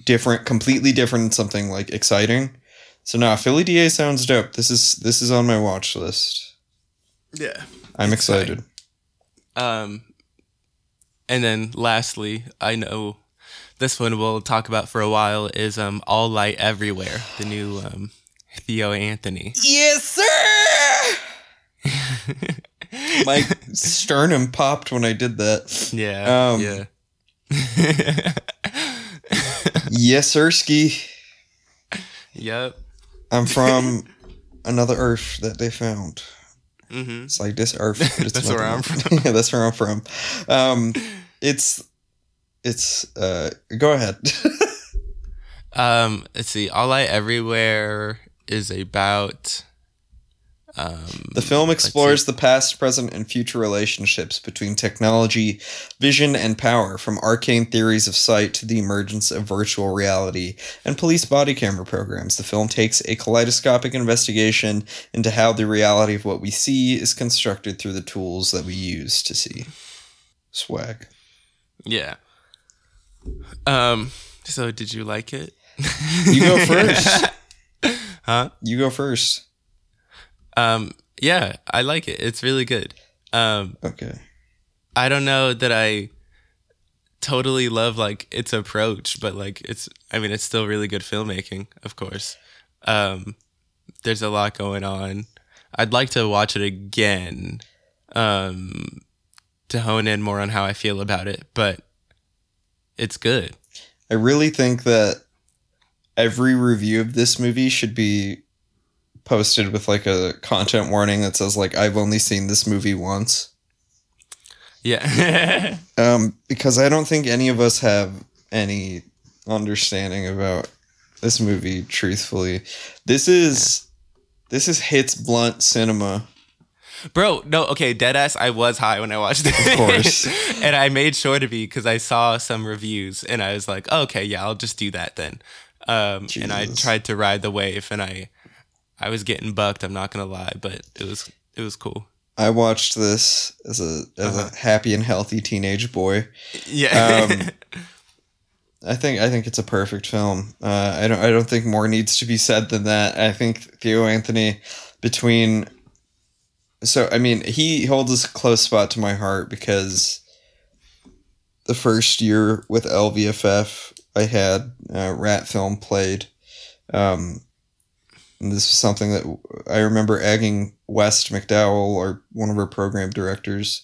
different, completely different, something like exciting. So now Philly DA sounds dope. This is this is on my watch list. yeah. I'm excited. Um, and then lastly, I know this one we'll talk about for a while is um All Light Everywhere, the new um Theo Anthony. Yes, sir. My sternum popped when I did that. yeah, Um, yeah. Yes, Sirski. yep. I'm from another Earth that they found. Mm-hmm. It's like this Earth. That's where I'm from. yeah, that's where I'm from. Um, it's it's. Uh, go ahead. Um, let's see. All Light Everywhere is about um the film explores the past, present, and future relationships between technology, vision, and power, from arcane theories of sight to the emergence of virtual reality and police body camera programs. The film takes a kaleidoscopic investigation into how the reality of what we see is constructed through the tools that we use to see. Swag. yeah. Um. So, did you like it? You go first. huh? You go first. Um. Yeah, I like it. It's really good. Um. Okay. I don't know that I totally love like its approach, but like it's I mean it's still really good filmmaking, of course. Um there's a lot going on. I'd like to watch it again um to hone in more on how I feel about it, but it's good. I really think that every review of this movie should be posted with like a content warning that says like I've only seen this movie once. Yeah. Um because I don't think any of us have any understanding about this movie truthfully. This is this is hits blunt cinema. Bro, no, okay, deadass. I was high when I watched it, Of course. and I made sure to be because I saw some reviews, and I was like, okay, yeah, I'll just do that then. Um, and I tried to ride the wave, and I, I was getting bucked. I'm not gonna lie, but it was it was cool. I watched this as a as Uh-huh. a happy and healthy teenage boy. Yeah. Um, I think I think it's a perfect film. Uh, I don't I don't think more needs to be said than that. I think Theo Anthony between so I mean he holds a close spot to my heart because the first year with LVFF I had uh, Rat Film played. Um, and this was something that I remember egging West McDowell or one of our program directors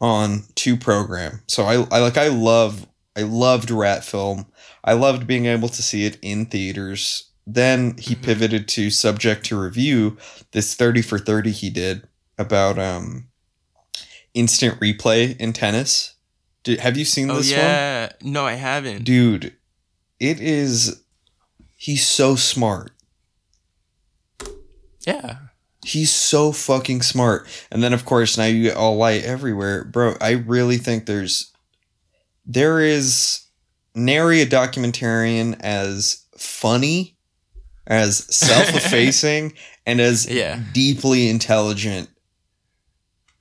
on to program. So I, I like I love I loved Rat Film. I loved being able to see it in theaters. Then he Mhm. pivoted to subject to review, this 30 for 30 he did about um instant replay in tennis. Did, have you seen oh this one? yeah. No, I haven't. Dude, it is he's so smart. Yeah. He's so fucking smart. And then of course now you get all light everywhere. Bro, I really think there's there is nary a documentarian as funny, as self-effacing, and as Yeah. deeply intelligent,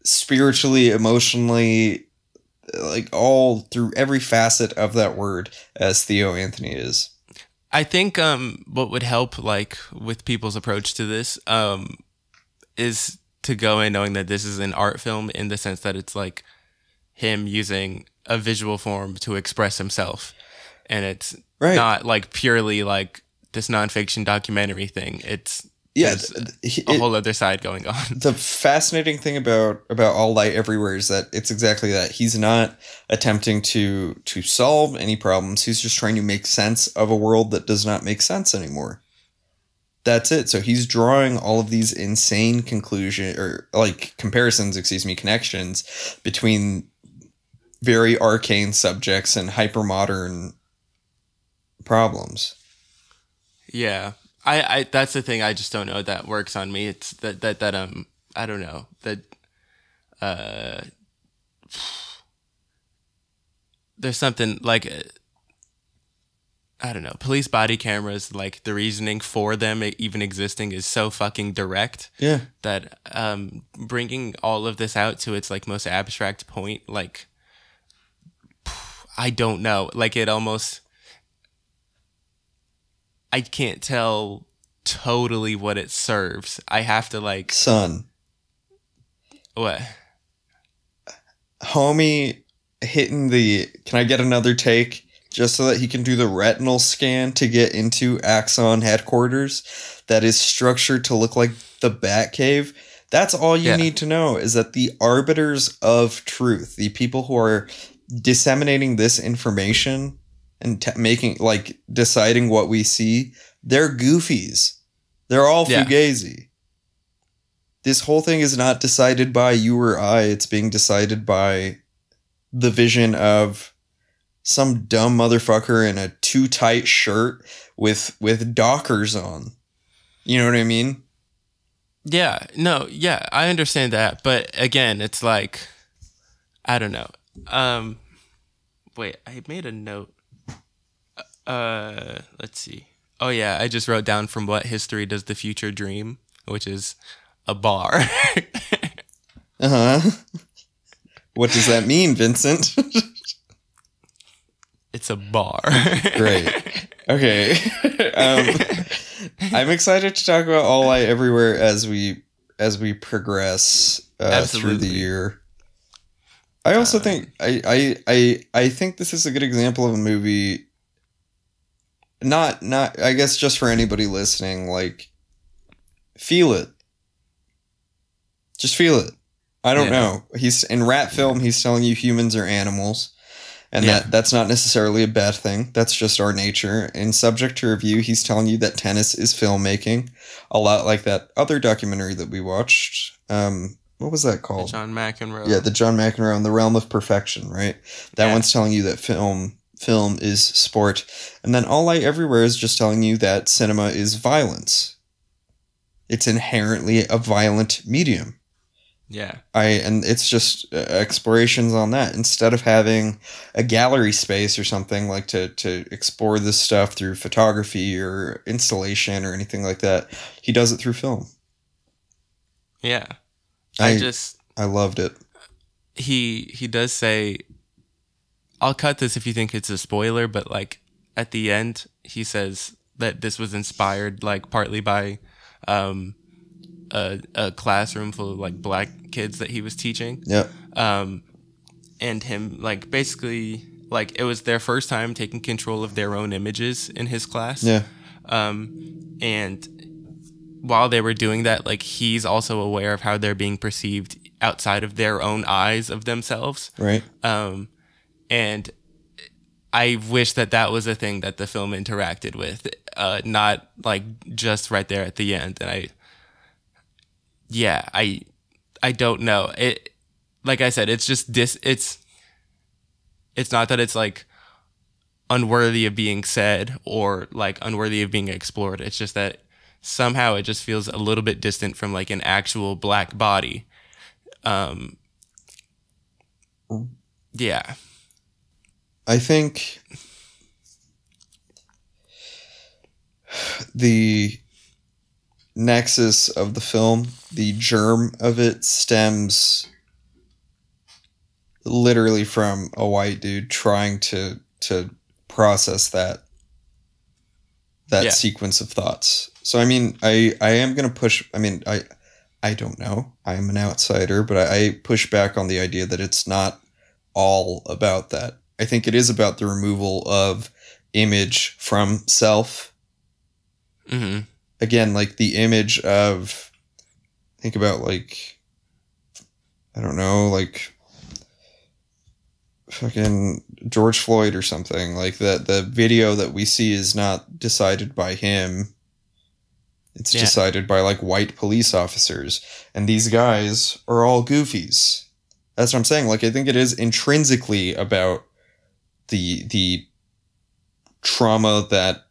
spiritually, emotionally, like all through every facet of that word as Theo Anthony is. I think um what would help like with people's approach to this um is to go in knowing that this is an art film in the sense that it's like him using a visual form to express himself and it's Right. not like purely like this nonfiction documentary thing. It's yeah, th- a it- whole other side going on. the fascinating thing about about all light everywhere is that it's exactly that. He's not attempting to to solve any problems. He's just trying to make sense of a world that does not make sense anymore. That's it. So he's drawing all of these insane conclusion or like comparisons excuse me connections between very arcane subjects and hyper modern problems. Yeah. I, I that's the thing I just don't know that works on me. It's that that that um I don't know. That uh there's something like uh, I don't know. Police body cameras like the reasoning for them even existing is so fucking direct yeah that um bringing all of this out to its like most abstract point like I don't know. Like it almost I can't tell totally what it serves. I have to like son what? homie hitting the can I get another take just so that he can do the retinal scan to get into Axon headquarters that is structured to look like the Batcave. That's all you Yeah. need to know is that the arbiters of truth, the people who are disseminating this information and making like deciding what we see, they're goofies. They're all Yeah. fugazi. This whole thing is not decided by you or I. It's being decided by the vision of some dumb motherfucker in a too tight shirt with with dockers on. You know what I mean? Yeah, no, yeah, I understand that, but again, it's like I don't know. Um wait, I made a note. Uh let's see. Oh yeah, I just wrote down from what history does the future dream, which is a bar. Uh huh. What does that mean, Vincent? it's a bar. Great. Okay. um, I'm excited to talk about All Light Everywhere as we as we progress uh, through the year. I also Uh, think I, I I I think this is a good example of a movie. Not not I guess just for anybody listening, like feel it. Just feel it. I don't Yeah. know. He's in rat film. He's telling you humans are animals, and Yeah. that that's not necessarily a bad thing. That's just our nature. In subject to review, he's telling you that tennis is filmmaking, a lot like that other documentary that we watched. Um, what was that called? John McEnroe. Yeah, the John McEnroe in the realm of perfection, right? That Yeah. one's telling you that film film is sport, and then All Light Everywhere is just telling you that cinema is violence. It's inherently a violent medium. yeah. I and it's just uh, explorations on that instead of having a gallery space or something like to to explore this stuff through photography or installation or anything like that. He does it through film. Yeah. I I just I loved it. he he does say I'll cut this if you think it's a spoiler, but like at the end he says that this was inspired like partly by um a, a classroom full of like black kids that he was teaching Yeah. um and him like basically like it was their first time taking control of their own images in his class Yeah. um, and while they were doing that, like he's also aware of how they're being perceived outside of their own eyes of themselves. Right. Um, and I wish that that was a thing that the film interacted with, uh, not like just right there at the end. And I, yeah, I, I don't know. It, like I said, it's just dis. It's, it's not that it's like unworthy of being said or like unworthy of being explored. It's just that somehow it just feels a little bit distant from like an actual black body. Um, yeah. I think the nexus of the film, the germ of it stems literally from a white dude trying to to process that that Yeah. sequence of thoughts. So I mean, I I am going to push I mean, I I don't know. I'm an outsider, but I, I push back on the idea that it's not all about that. I think it is about the removal of image from self. Hmm again like the image of think about like I don't know like fucking George Floyd or something. Like that the video that we see is not decided by him. It's Yeah. decided by like white police officers. And these guys are all goofies. That's what I'm saying. Like I think it is intrinsically about the the trauma that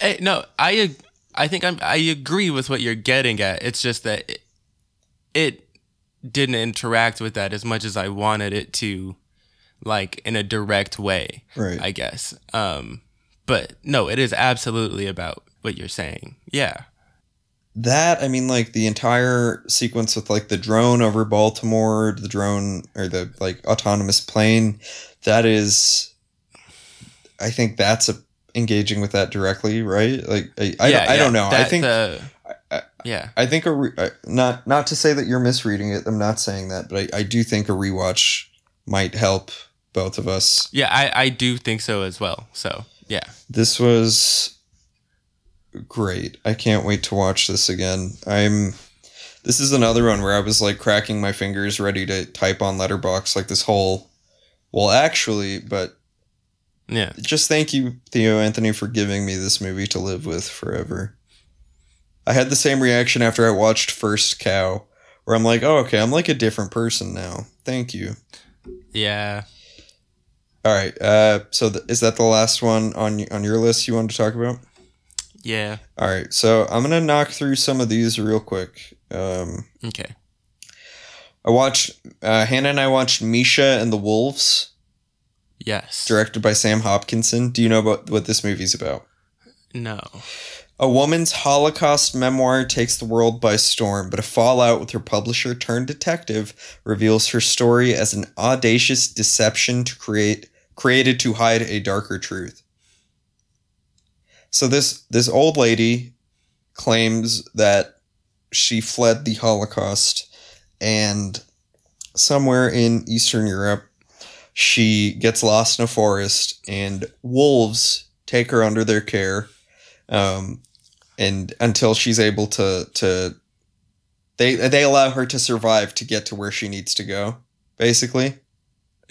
Hey, no, I I think I'm I agree with what you're getting at. It's just that it, it didn't interact with that as much as I wanted it to, like in a direct way. right I guess. Um, but no, it is absolutely about what you're saying. Yeah. That i mean like the entire sequence with like the drone over baltimore the drone or the like autonomous plane that is i think that's a engaging with that directly right like i, I, yeah, don't, I yeah, don't know i think the- I- yeah. i think a re- not not to say that you're misreading it i'm not saying that but i, I do think a rewatch might help both of us Yeah, I, I do think so as well. So yeah. This was great. I can't wait to watch this again. I'm this is another one where I was like cracking my fingers ready to type on Letterboxd like this whole well actually, but Yeah. just thank you Theo Anthony for giving me this movie to live with forever. I had the same reaction after I watched First Cow where I'm like, "Oh, okay, I'm like a different person now. Thank you." Yeah. All right. Uh so th- is that the last one on on your list you wanted to talk about? Yeah. All right, so I'm gonna knock through some of these real quick. Um, Okay. I watched uh, Hannah and I watched Misha and the Wolves, Yes. directed by Sam Hopkinson. Do you know about what this movie's about? No. A woman's Holocaust memoir takes the world by storm, but a fallout with her publisher turned detective reveals her story as an audacious deception to create created to hide a darker truth. So this this old lady claims that she fled the Holocaust and somewhere in Eastern Europe she gets lost in a forest and wolves take her under their care um, and until she's able to to they they allow her to survive to get to where she needs to go basically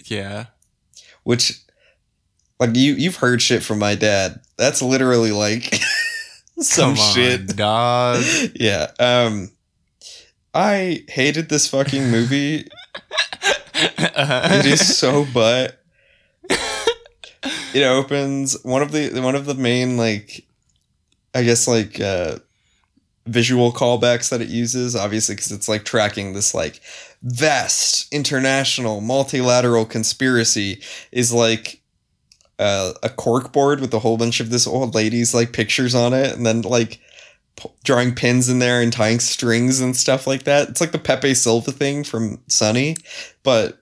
Yeah. which like you you've heard shit from my dad. That's literally like some on, shit. dog. yeah um i hated this fucking movie. It is so butt. It opens one of the one of the main like i guess like uh visual callbacks that it uses obviously because it's like tracking this like vast international multilateral conspiracy is like uh, a cork board with a whole bunch of this old lady's like pictures on it and then like p- drawing pins in there and tying strings and stuff like that it's like the pepe silva thing from sunny but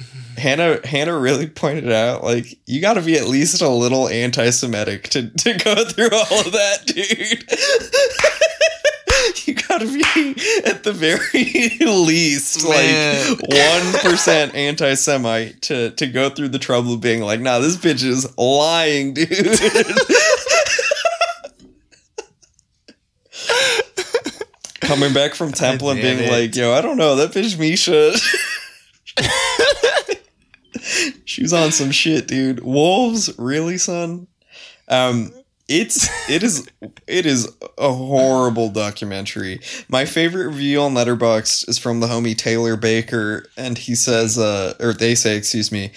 Hannah Hannah really pointed out like you got to be at least a little anti-Semitic to to go through all of that, dude. you got to be at the very least Man. like one percent anti-Semite to to go through the trouble of being like, nah, this bitch is lying, dude. Coming back from temple and being it. like, yo, I don't know, that bitch Misha. she was on some shit, dude. Wolves, really, son? Um, it's it is it is a horrible documentary. My favorite review on Letterboxd is from the homie Taylor Baker, and he says, uh, or they say, excuse me,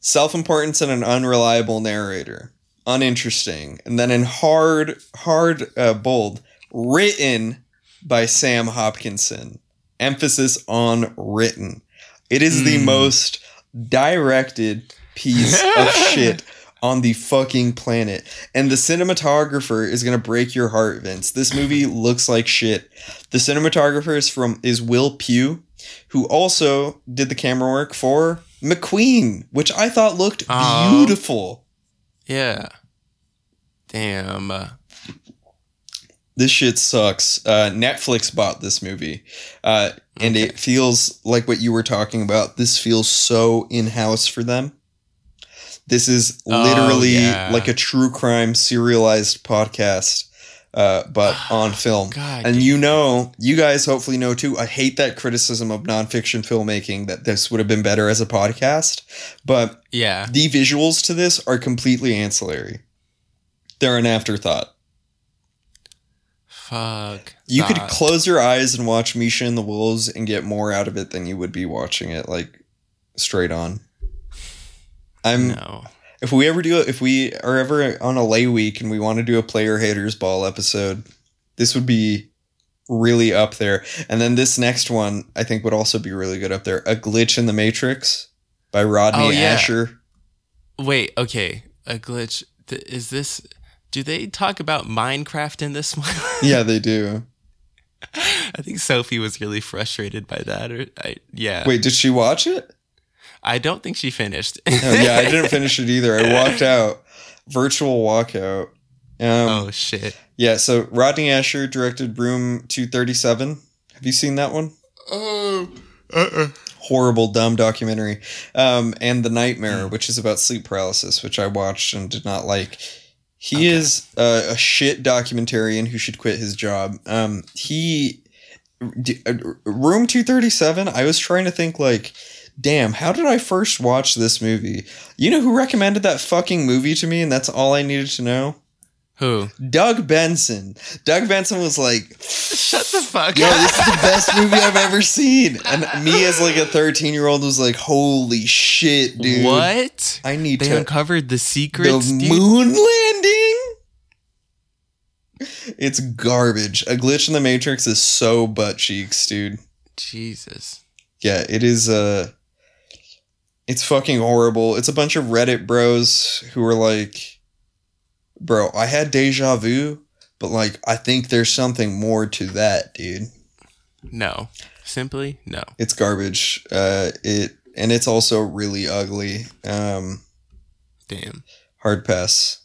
self-importance and an unreliable narrator, uninteresting, and then in hard, hard, uh, bold, written by Sam Hopkinson. Emphasis on written. It is the Hmm. most directed piece of shit on the fucking planet. And the cinematographer is gonna break your heart, Vince. This movie looks like shit. The cinematographer is from is Will Pugh, who also did the camera work for McQueen, which I thought looked Aw. beautiful. Yeah. Damn. This shit sucks. Uh, Netflix bought this movie, uh, and it feels like what you were talking about. This feels so in house for them. This is Oh, literally yeah. like a true crime serialized podcast uh, but on film. God and you know, you guys hopefully know too. I hate that criticism of nonfiction filmmaking that this would have been better as a podcast, but Yeah. the visuals to this are completely ancillary. They're an afterthought. Fuck. You could close your eyes and watch Misha and the Wolves and get more out of it than you would be watching it like straight on. I'm no. if we ever do if we are ever on a lay week and we want to do a player haters ball episode, this would be really up there. And then this next one I think would also be really good up there. A glitch in the Matrix by Rodney Oh, yeah. Ascher. Wait. Okay. A glitch. Is this? Do they talk about Minecraft in this one? Yeah, they do. I think Sophie was really frustrated by that. Or I, yeah. Wait, did she watch it? I don't think she finished. Oh, yeah, I didn't finish it either. I walked out. Virtual walkout. Um, oh shit. Yeah, so Rodney Ascher directed Room 237. Have you seen that one? Oh. Uh-uh. Horrible, dumb documentary. Um, and The Nightmare, which is about sleep paralysis, which I watched and did not like. He Okay. is uh, a shit documentarian who should quit his job. Um, he. D- uh, Room 237, I was trying to think, like, damn, how did I first watch this movie? You know who recommended that fucking movie to me, and that's all I needed to know? Who? Doug Benson. Doug Benson was like, Shut the fuck up. Yo, up. this is the best movie I've ever seen. And me as like a 13 year old was like, holy shit, dude. What? I need They to uncovered the secrets, the dude. moon landing. It's garbage. A glitch in the Matrix is so butt cheeks, dude. Jesus. Yeah, it is uh it's fucking horrible. It's a bunch of Reddit bros who are like, bro, I had deja vu, but like I think there's something more to that, dude. No. Simply no. It's garbage. Uh it and it's also really ugly. Um Damn. hard pass.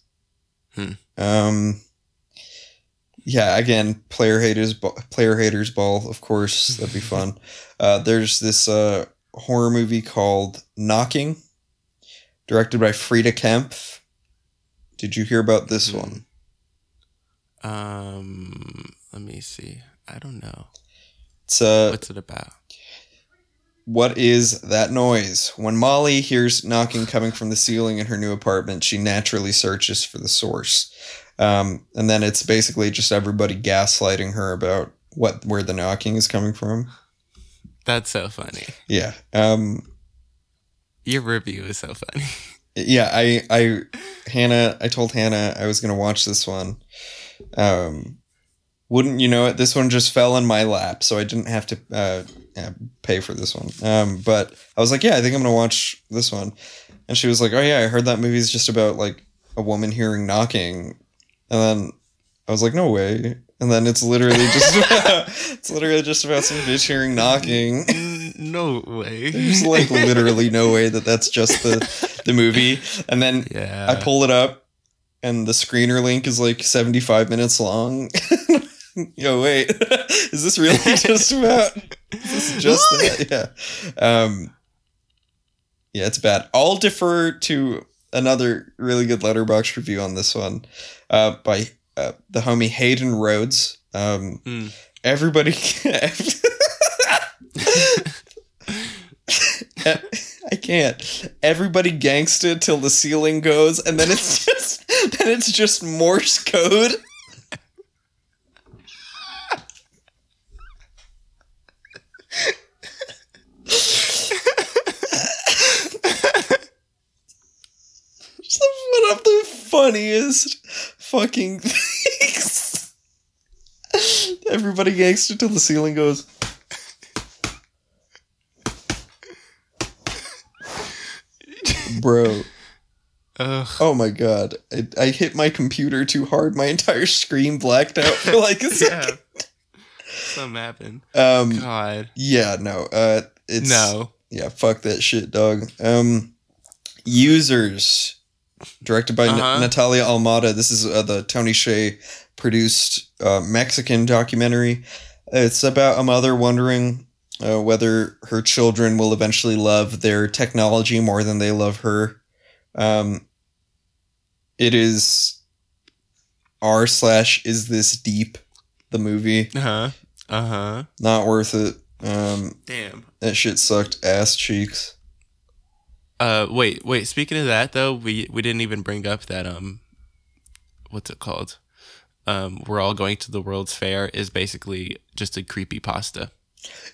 Hmm. Um yeah, again, player haters player haters ball, of course, that'd be fun. Uh there's this uh horror movie called Knocking directed by Frida Kempf. Did you hear about this Hmm. one? Um. Let me see. I don't know. It's uh What's it about? What is that noise? When Molly hears knocking coming from the ceiling in her new apartment, she naturally searches for the source. Um, and then it's basically just everybody gaslighting her about what where the knocking is coming from. That's so funny. Yeah. Um, Your review is so funny. yeah, I I Hannah, I told Hannah I was gonna watch this one. Um, wouldn't you know it? This one just fell in my lap, so I didn't have to uh, yeah, pay for this one. Um, but I was like, yeah, I think I'm gonna watch this one. And she was like, oh yeah, I heard that movie's just about like a woman hearing knocking, and then I was like, no way. And then it's literally just about, it's literally just about some bitch hearing knocking. no way. There's like literally no way that that's just the the movie. And then Yeah. I pull it up, and the screener link is like 75 minutes long. Yo, wait, is this really just about? Is this just that? Yeah. Um, yeah, it's bad. I'll defer to another really good Letterboxd review on this one uh, by uh, the homie Hayden Rhodes. Um, Mm. Everybody. I can't. Everybody gangsta till the ceiling goes, and then it's just then it's just Morse code. One of the funniest fucking things. Everybody gangsta till the ceiling goes. Bro. Ugh. Oh my god. I, I hit my computer too hard. My entire screen blacked out for like a Yeah. Something happened. Um God. yeah, no. Uh it's No. Yeah, fuck that shit, dog. Um Users directed by Uh-huh. Natalia Almada. This is uh, the Tony Shea produced uh, Mexican documentary. It's about a mother wondering uh, whether her children will eventually love their technology more than they love her. Um, it is r slash is this deep the movie Uh huh. Uh huh. not worth it um Damn. that shit sucked ass cheeks Uh, wait, wait. Speaking of that, though, we we didn't even bring up that um, what's it called? Um, we're all going to the World's Fair is basically just a creepy pasta,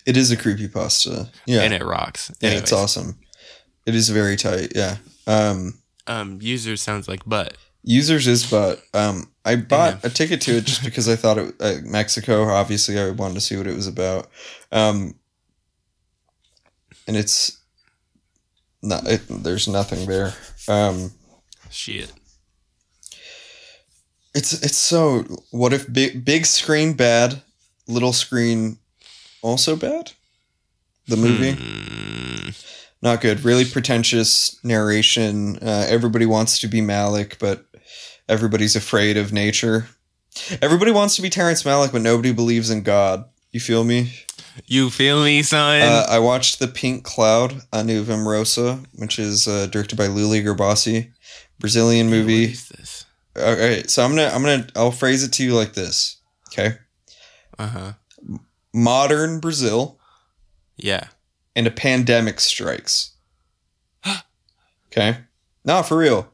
it is a creepy pasta yeah and it rocks. yeah Anyways, it's awesome it is very tight yeah um Um, user sounds like butt. users is but um i bought a ticket to it just because i thought it uh, mexico obviously i wanted to see what it was about um and it's not it, there's nothing there. Um Shit. it's it's so what if big big screen bad little screen also bad? The movie? Hmm. not good. Really pretentious narration. Uh, everybody wants to be malick but everybody's afraid of nature. Everybody wants to be terrence malick but nobody believes in god. You feel me You feel me, son? uh, i watched the pink cloud a Nuvem rosa which is uh, directed by Iuli Gerbase brazilian What movie is this? okay so i'm gonna i'm gonna i'll phrase it to you like this okay Uh huh. modern brazil Yeah. and a pandemic strikes. okay? No, for real.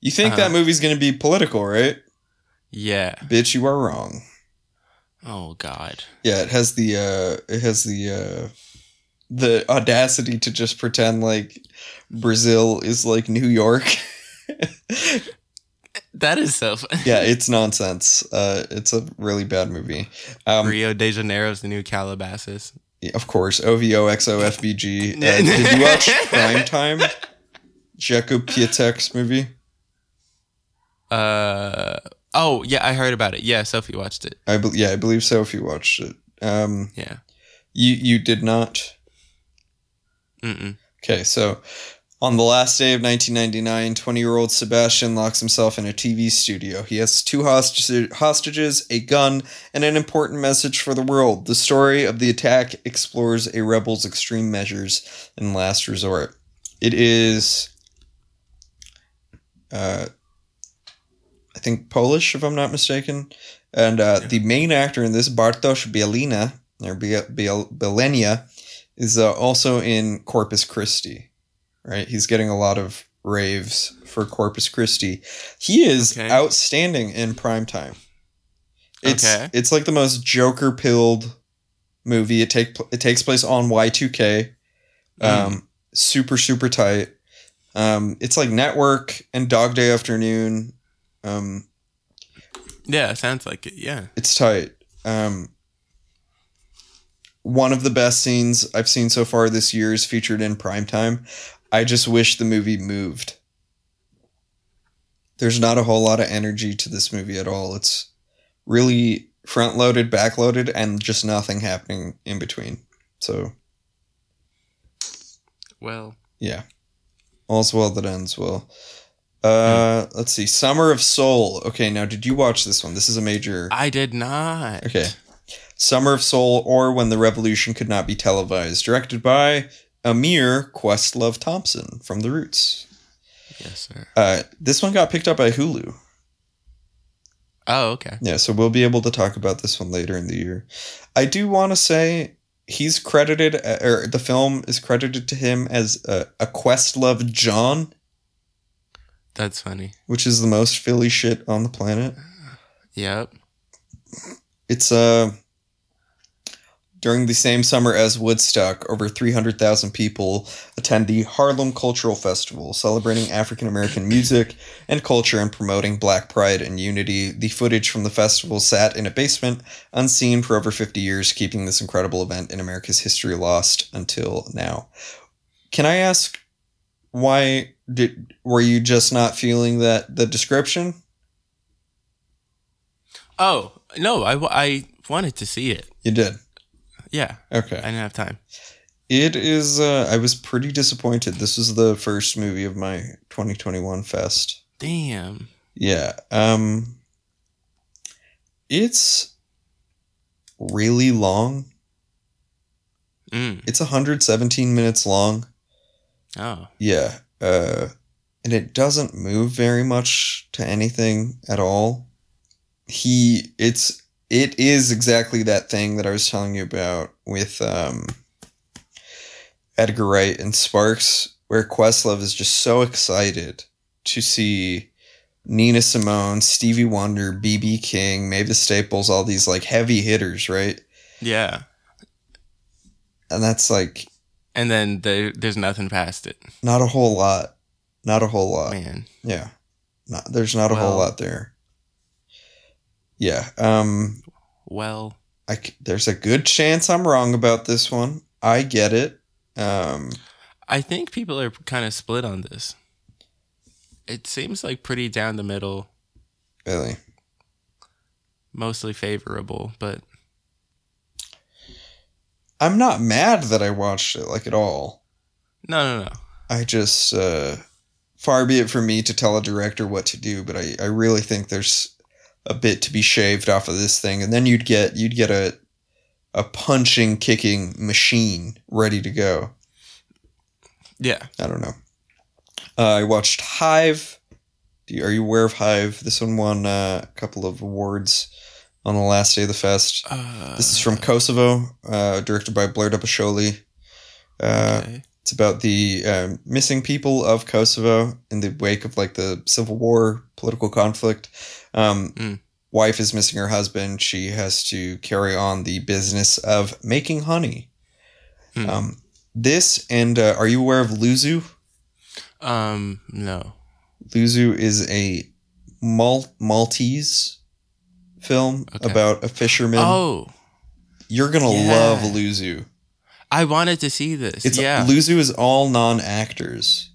You think Uh-huh. that movie's going to be political, right? Yeah. Bitch, you are wrong. Oh God. Yeah, it has the uh it has the uh the audacity to just pretend like Brazil is like New York. That is so. Fun. yeah, it's nonsense. Uh it's a really bad movie. Um Rio de Janeiro's the new Calabasas. of course, OVO XOFBG. Uh, did you watch Primetime? Jacob Pietek's movie? Uh oh yeah, I heard about it. Yeah, Sophie watched it. I be- yeah, I believe Sophie watched it, um, Yeah. you you did not. Mm-mm. Okay, so on the last day of 1999, 20 year old Sebastian locks himself in a TV studio. He has two hostage- hostages, a gun, and an important message for the world. The story of the attack explores a rebel's extreme measures and last resort. It is, uh, think Polish, if I'm not mistaken, and uh, the main actor in this, Bartosz Bielina or Biel- Biel- Bielenia, is uh, also in Corpus Christi. Right, he's getting a lot of raves for Corpus Christi. He is Okay. outstanding in prime time. It's Okay. it's like the most Joker pilled movie. It take it takes place on Y two K. Um, super super tight. Um, it's like Network and Dog Day Afternoon. Um, Yeah, sounds like it. Yeah. it's tight. Um, one of the best scenes I've seen so far this year is featured in primetime. I just wish the movie moved. There's not a whole lot of energy to this movie at all. It's really front loaded, back loaded, and just nothing happening in between. So, Well, yeah. All's well that ends well. Uh, let's see. Summer of Soul. Okay, now did you watch this one? This is a major. I did not. Okay. Summer of Soul or When the Revolution Could Not Be Televised, directed by Ahmir Questlove Thompson from The Roots. Yes, sir. Uh, this one got picked up by Hulu. Oh, okay. Yeah, so we'll be able to talk about this one later in the year. I do want to say he's credited, uh, or the film is credited to him as uh, a Questlove John, That's funny. which is the most Philly shit on the planet. Yep. It's uh during the same summer as Woodstock, over 300,000 people attend the Harlem Cultural Festival, celebrating African American music and culture and promoting black pride and unity. The footage from the festival sat in a basement, unseen for over 50 years, keeping this incredible event in America's history lost until now. Can I ask why did were you just not feeling that the description? Oh no, I, I wanted to see it. You did. Yeah, Okay. I didn't have time. It is. Uh, I was pretty disappointed. This was the first movie of my 2021 fest. Damn. Yeah. Um. It's really long. Mm. It's 117 minutes long. Oh. Yeah. Uh, and it doesn't move very much to anything at all. he it's it is exactly that thing that I was telling you about with um, Edgar Wright and Sparks, where Questlove is just so excited to see Nina Simone, Stevie Wonder, BB King, Mavis Staples, all these like heavy hitters, right? Yeah. And that's like And then there, there's nothing past it. not a whole lot. Not a whole lot. Man. Yeah. Not, there's not a whole lot there. Yeah. Um Well, I there's a good chance I'm wrong about this one. I get it. Um I think people are kind of split on this. It seems like pretty down the middle, really. mostly favorable, but I'm not mad that I watched it like at all. no, no, no. I just uh far be it from me to tell a director what to do, but I, I really think there's a bit to be shaved off of this thing, and then you'd get you'd get a a punching, kicking machine ready to go. Yeah. I don't know. Uh, I watched Hive. Do you, are you aware of Hive? This one won uh, a couple of awards on the last day of the fest. Uh, This is from Kosovo, uh, directed by Blerta Basholli. Uh, okay. It's about the um, missing people of Kosovo in the wake of like the civil war, political conflict. Um, Mm. Wife is missing her husband. She has to carry on the business of making honey. Hmm. Um, this and uh, are you aware of Luzzu? Um, no. Luzzu is a Mal- Maltese film Okay. about a fisherman. Oh, You're gonna Yeah. love Luzzu. I wanted to see this. It's yeah. Luzzu is all non-actors.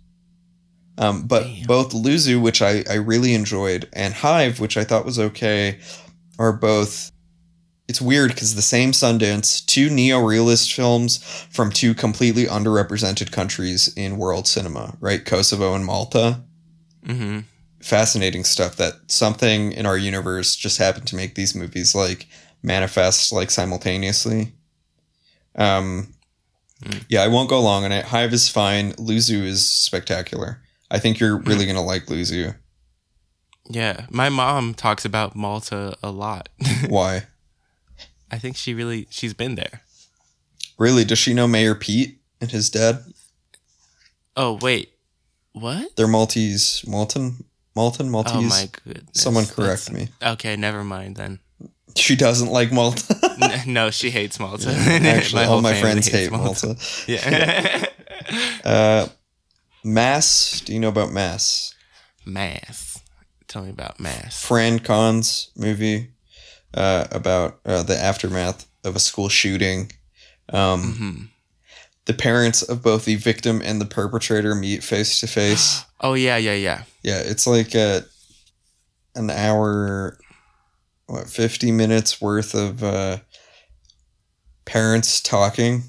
Um, but Damn. both Luzzu, which I, I really enjoyed, and Hive, which I thought was okay, are both. It's weird because the same Sundance, two neo-realist films from two completely underrepresented countries in world cinema, right? Kosovo and Malta. mm-hmm. Fascinating stuff that something in our universe just happened to make these movies like manifest like simultaneously. Um, Mm. yeah, I won't go long on it. Hive is fine. Luzzu is spectacular. I think you're really gonna like Luzzu. Yeah. My mom talks about Malta a lot. Why? I think she really she's been there. Really? Does she know Mayor Pete and his dad? Oh wait, what? They're Maltese, Malton, Malton, Maltese. Oh my goodness. Someone correct That's- me. Okay, never mind then. She doesn't like Malta. No, she hates Malta. Actually, all my friends hate Malta. Yeah. Uh, Mass. Do you know about Mass? mass. Tell me about mass. Fran Kranz's movie uh, about uh, the aftermath of a school shooting. Um, hmm The parents of both the victim and the perpetrator meet face to face. Oh yeah, yeah, yeah. Yeah, it's like a, an hour, what, 50 minutes worth of uh, parents talking.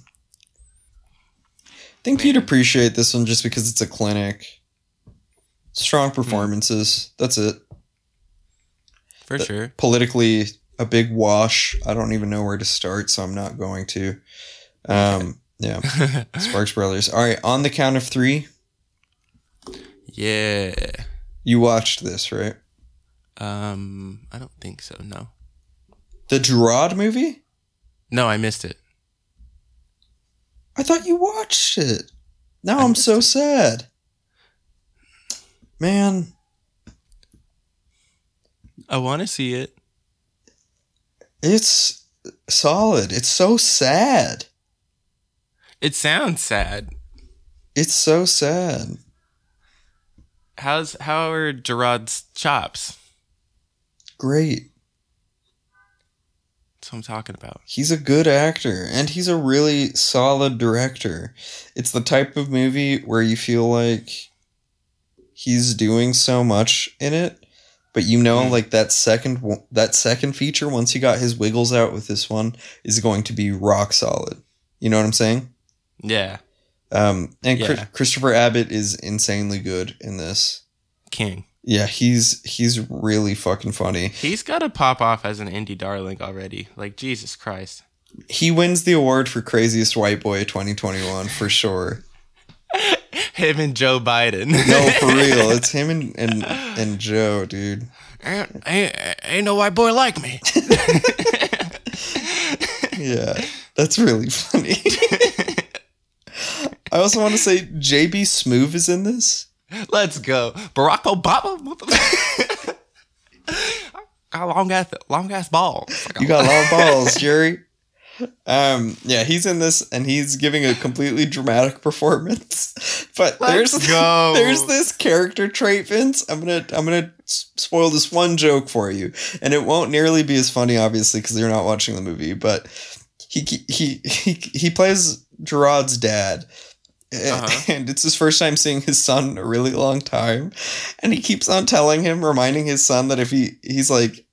I think you'd appreciate this one just because it's a clinic. Strong Hmm. performances. That's it. For The- sure. politically a big wash. I don't even know where to start, so I'm not going to. Um, yeah, Sparks Brothers. All right, on the count of three, yeah. you watched this, right? Um, I don't think so. No. The Jerrod movie? No, I missed it. I thought you watched it. Now I I'm so it. sad. Man, I want to see it. it's solid. It's so sad. It sounds sad. It's so sad. How's how are Jerrod's chops? Great. That's what I'm talking about. He's a good actor and he's a really solid director. It's the type of movie where you feel like he's doing so much in it, but you know Mm. like that second that second feature once he got his wiggles out with this one is going to be rock solid. You know what I'm saying? Yeah, Um and Chris- Christopher Abbott is insanely good in this. King. Yeah, he's he's really fucking funny. He's got to pop off as an indie darling already. Like Jesus Christ. He wins the award for craziest white boy 2021 for sure. Him and Joe Biden. No, for real. It's him and, and and Joe, dude. ain't, ain't, ain't no white boy like me. yeah, that's really funny. I also want to say JB Smoove is in this. Let's go, Barack Obama. got long ass, long ass balls. You got long balls, Jerry. Um, yeah, he's in this and he's giving a completely dramatic performance. But Let's there's go. there's this character trait, Vince. I'm gonna I'm gonna spoil this one joke for you, and it won't nearly be as funny, obviously, because you're not watching the movie. But he he he he plays Jerrod's dad. Uh-huh. And it's his first time seeing his son in a really long time. And he keeps on telling him, reminding his son that if he he's like,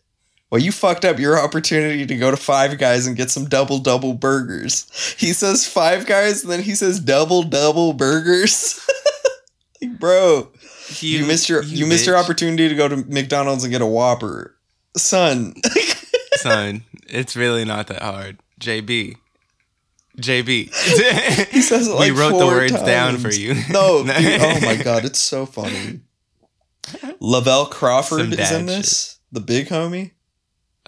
well, you fucked up your opportunity to go to Five Guys and get some double double burgers. He says Five Guys, and then he says double double burgers. like, bro, you, missed your you, missed your opportunity to go to McDonald's and get a Whopper, son. son. It's really not that hard. JB. JB. he says it like we wrote the four words down for you. No, dude, oh my god, it's so funny. Lavell Crawford is in this, the big homie.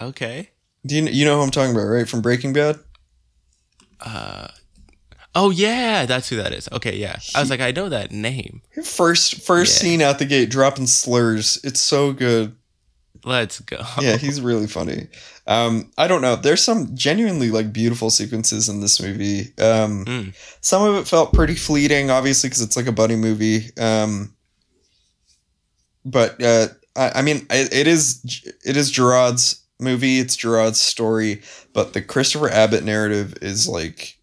Okay. Do you you know who I'm talking about, right? From Breaking Bad. Uh. Oh yeah, that's who that is. Okay, yeah. I was like, I know that name. First first Yeah. scene out the gate, dropping slurs. It's so good. Let's go. Yeah, he's really funny. Um, I don't know. There's some genuinely like beautiful sequences in this movie. Um, Mm. Some of it felt pretty fleeting, obviously, because it's like a buddy movie. Um, but uh, I, I mean, it, it is it is Jerrod's movie. It's Jerrod's story. But the Christopher Abbott narrative is like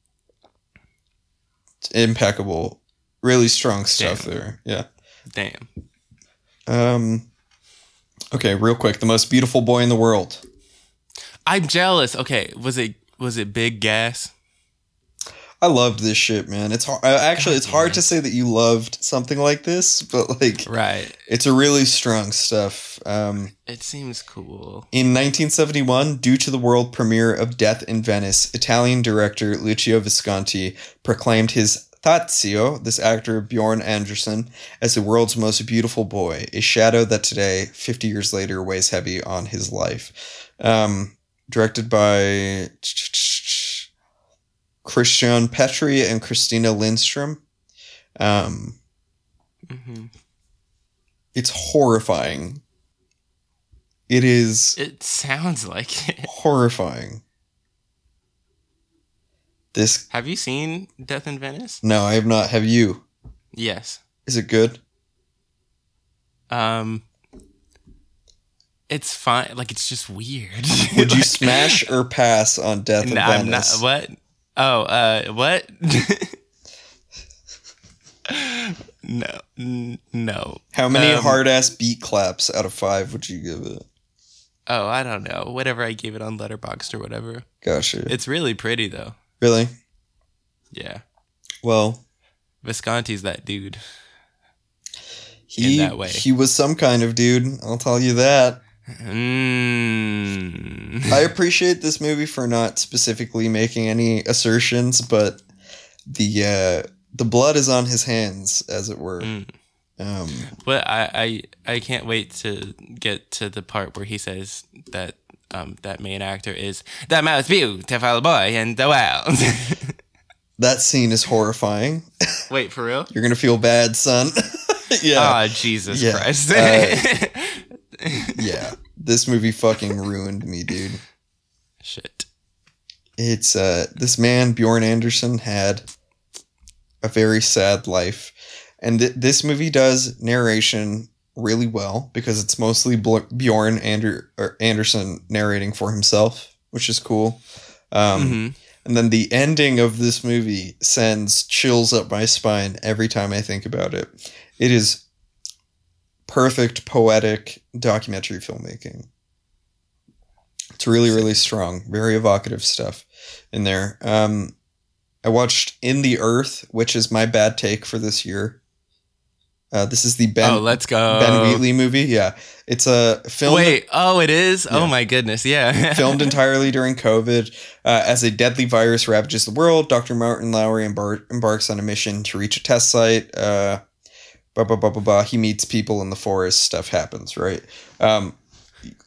impeccable. Really strong stuff Damn. there. Yeah. Damn. Um. Okay, real quick. The most beautiful boy in the world. I'm jealous. Okay, was it was it Big Gas? I loved this shit, man. It's hard. Actually, it's hard to say that you loved something like this, but like, Right. it's a really strong stuff. Um, It seems cool. in 1971, due to the world premiere of Death in Venice, Italian director Luchino Visconti proclaimed his Tadzio, this actor Bjorn Anderson, as the world's most beautiful boy, a shadow that today, 50 years later, weighs heavy on his life. Um, directed by Kristian Petri and Kristina Lindström. Um, hmm it's horrifying. It is It sounds like it. horrifying. This Have you seen Death in Venice? no, I have not. Have you? Yes. Is it good? Um. It's fine. Like it's just weird. Would you Like- smash or pass on Death in No, I'm not. Venice? What? Oh, uh, what? no, n- no. How many Um, hard ass beat claps out of five would you give it? Oh, I don't know. Whatever I gave it on Letterboxd or whatever. Gotcha. It's really pretty though. Really? Yeah, Well, Visconti's that dude. he that way. he was some kind of dude. I'll tell you that. Mm. I appreciate this movie for not specifically making any assertions, but the uh, the blood is on his hands, as it were. Mm. Um, But I, I I can't wait to get to the part where he says that um that main actor is the most beautiful boy in the world. that scene is horrifying. wait, for real? You're gonna feel bad, son. yeah. Ah, Jesus Yeah. Christ. Uh, yeah. This movie fucking ruined me, dude. Shit. It's uh this man Bjorn Anderson had a very sad life. And th- this movie does narration really well because it's mostly Bjorn Ander- or Anderson narrating for himself, which is cool. Um Mhm. and then the ending of this movie sends chills up my spine every time I think about it. It is perfect poetic documentary filmmaking. It's really, really strong, very evocative stuff in there. Um, I watched In the Earth, which is my bad take for this year. Uh, this is the Ben oh, let's go. Ben Wheatley movie. Yeah, it's a film Wait, oh, it is? Yeah. Oh my goodness, yeah. filmed entirely during COVID. Uh, as a deadly virus ravages the world, Dr. Martin Lowery embar- embarks on a mission to reach a test site. Uh, blah, blah, blah, blah, blah. He meets people in the forest. Stuff happens, right? Um,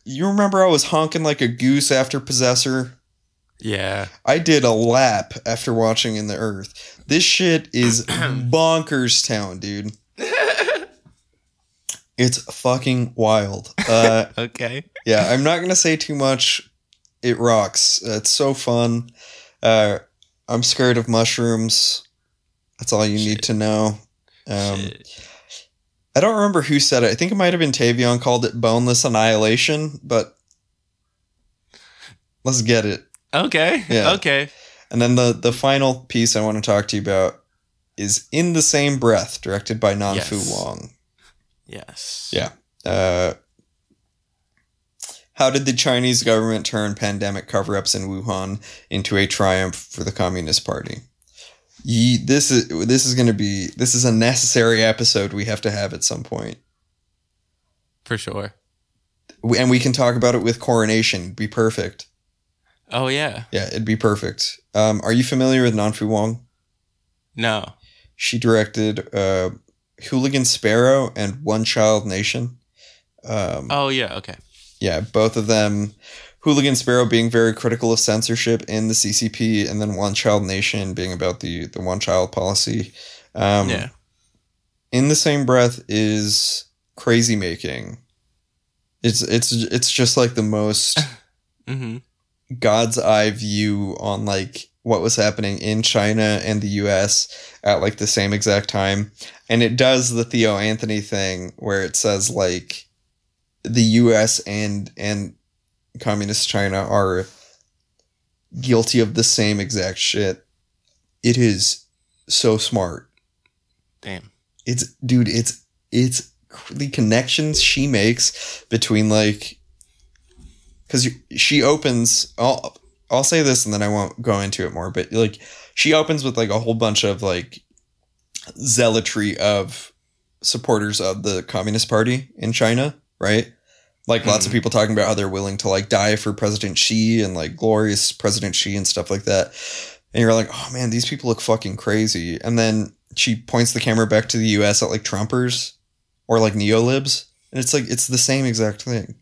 You remember I was honking like a goose after Possessor? Yeah. I did a lap after watching In the Earth. This shit is bonkers town, dude. It's fucking wild. Uh, Okay. yeah, I'm not gonna say too much. It rocks. It's so fun. Uh, I'm scared of mushrooms. That's all you need to know. Um, Shit. I don't remember who said it. I think it might have been Tavion called it boneless annihilation, but let's get it. Okay. Yeah. Okay. And then the the final piece I want to talk to you about is In the Same Breath, directed by Nan Fu Wong. Yes. Yeah. Uh, how did the Chinese government turn pandemic cover ups in Wuhan into a triumph for the Communist Party? Ye, this is this is going to be this is a necessary episode we have to have at some point, For sure. We- and we can talk about it with coronation. It'd be perfect. Oh yeah. Yeah, it'd be perfect. Um, are you familiar with Nanfu Wang? No. She directed uh, Hooligan Sparrow and One Child Nation. Um, Oh yeah. Okay. yeah, both of them. Hooligan Sparrow being very critical of censorship in the CCP, and then One Child Nation being about the the one child policy. Um, yeah. In the same breath is crazy making. It's it's it's just like the most Mm-hmm. God's eye view on like what was happening in China and the US at like the same exact time. And it does the Theo Anthony thing where it says like the US and and communist China are guilty of the same exact shit. It is so smart. Damn. It's dude, it's it's the connections she makes between like because she opens I'll, I'll say this and then i won't go into it more but like she opens with like a whole bunch of like zealotry of supporters of the communist party in china right? Like lots of Mhm. people talking about how they're willing to like die for president xi and like glorious president xi and stuff like that. And you're like oh man these people look fucking crazy. And then she points the camera back to the us at like trumpers or like neolibs and it's like it's the same exact thing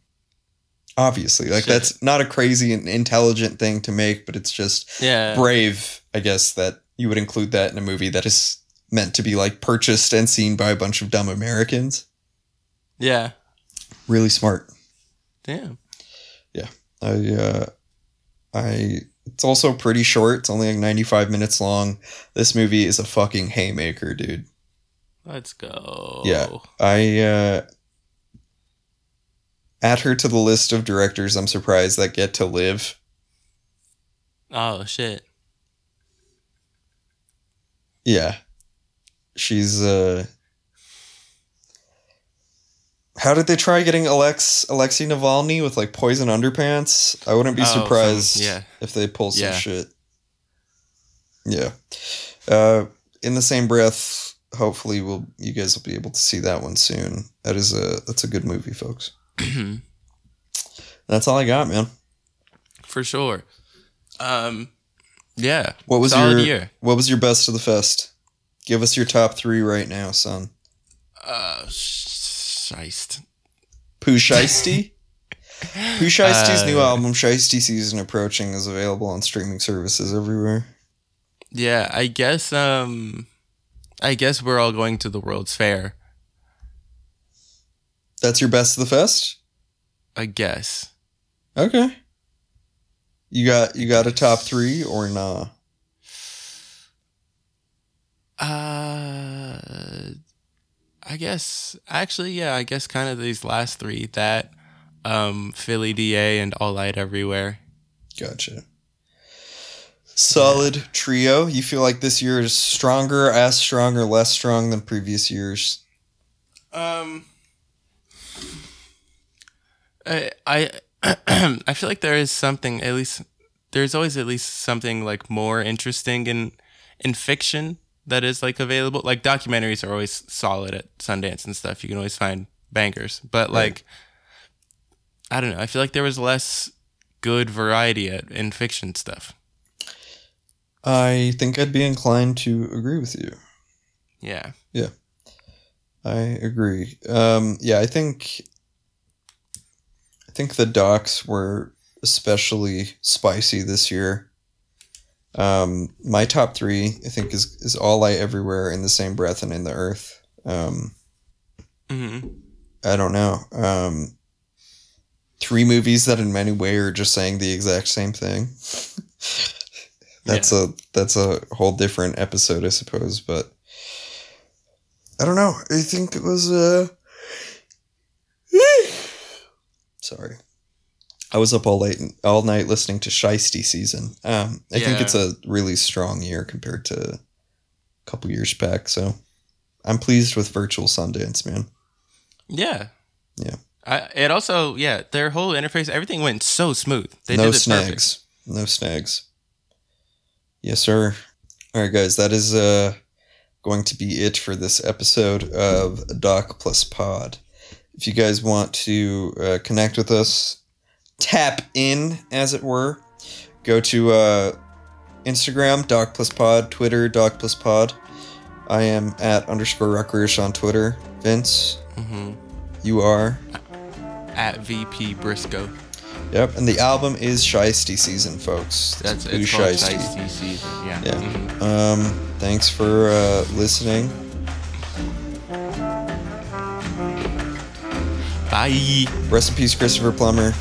obviously like Shit. that's not a crazy and intelligent thing to make but it's just Yeah. brave i guess that you would include that in a movie that is meant to be like purchased and seen by a bunch of dumb americans Yeah. really smart Damn. Yeah. I uh i it's also pretty short it's only like 95 minutes long this movie is a fucking haymaker dude Let's go. Yeah. I uh add her to the list of directors I'm surprised that get to live. Oh shit. Yeah. She's uh How did they try getting Alex Alexei Navalny with like poison underpants? I wouldn't be Oh, surprised yeah. if they pull some Yeah. shit. Yeah. Uh in the same breath, hopefully we'll you guys will be able to see that one soon. That is a that's a good movie, folks. That's all I got, man. For sure. Um. Yeah. What was your year. What was your best of the fest? Give us your top three right now, son. Uh. Scheist. Pooh Shiesty? Pooh Shiesty's new Uh, album, Shiesty Season Approaching, is available on streaming services everywhere. Yeah. I guess. Um. I guess we're all going to the World's Fair. That's your best of the fest? I guess. Okay. You got you got a top three or nah? Uh, I guess actually, yeah. I guess kind of these last three that, um, Philly DA and All Light Everywhere. Gotcha. Solid trio. You feel like this year is stronger, as strong, or less strong than previous years? Um, I I I feel like there is something at least there's always at least something like more interesting in in fiction that is like available. Like documentaries are always solid at Sundance and stuff. You can always find bangers, but Right. like I don't know. I feel like there was less good variety at, in fiction stuff. I think I'd be inclined to agree with you. Yeah. Yeah. I agree. Um, yeah, I think think the docs were especially spicy this year. Um, my top three, I think, is is All Light Everywhere in the same breath and in the earth. Um, mm-hmm. I don't know. Um, three movies that in many ways are just saying the exact same thing. that's a that's a whole different episode, I suppose. But I don't know. I think it was. Uh... Sorry, I was up all late all night listening to Shiesty season. Um, I think it's a really strong year compared to a couple years back. So I'm pleased with Virtual Sundance, man. Yeah. Yeah. I, it also, yeah, their whole interface, everything went so smooth. They no snags. perfect. No snags. Yes, sir. All right, guys, that is uh going to be it for this episode of Doc Plus Pod. If you guys want to uh, connect with us, tap in, as it were, go to uh, Instagram, Doc Plus Pod, Twitter, Doc Plus Pod. I am at underscore Ruckerish on Twitter. Vince, hmm you are. At VP Briscoe. Yep, and the album is Shiesty Season, folks. That's it's called Shiesty. Shiesty Season. Yeah. Yeah. Mhm. Um, thanks for uh, listening. Bye. Rest in peace, Christopher Plummer.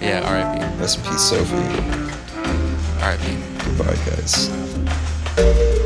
Yeah, RIP. Rest in peace, Sophie. RIP. Goodbye, guys.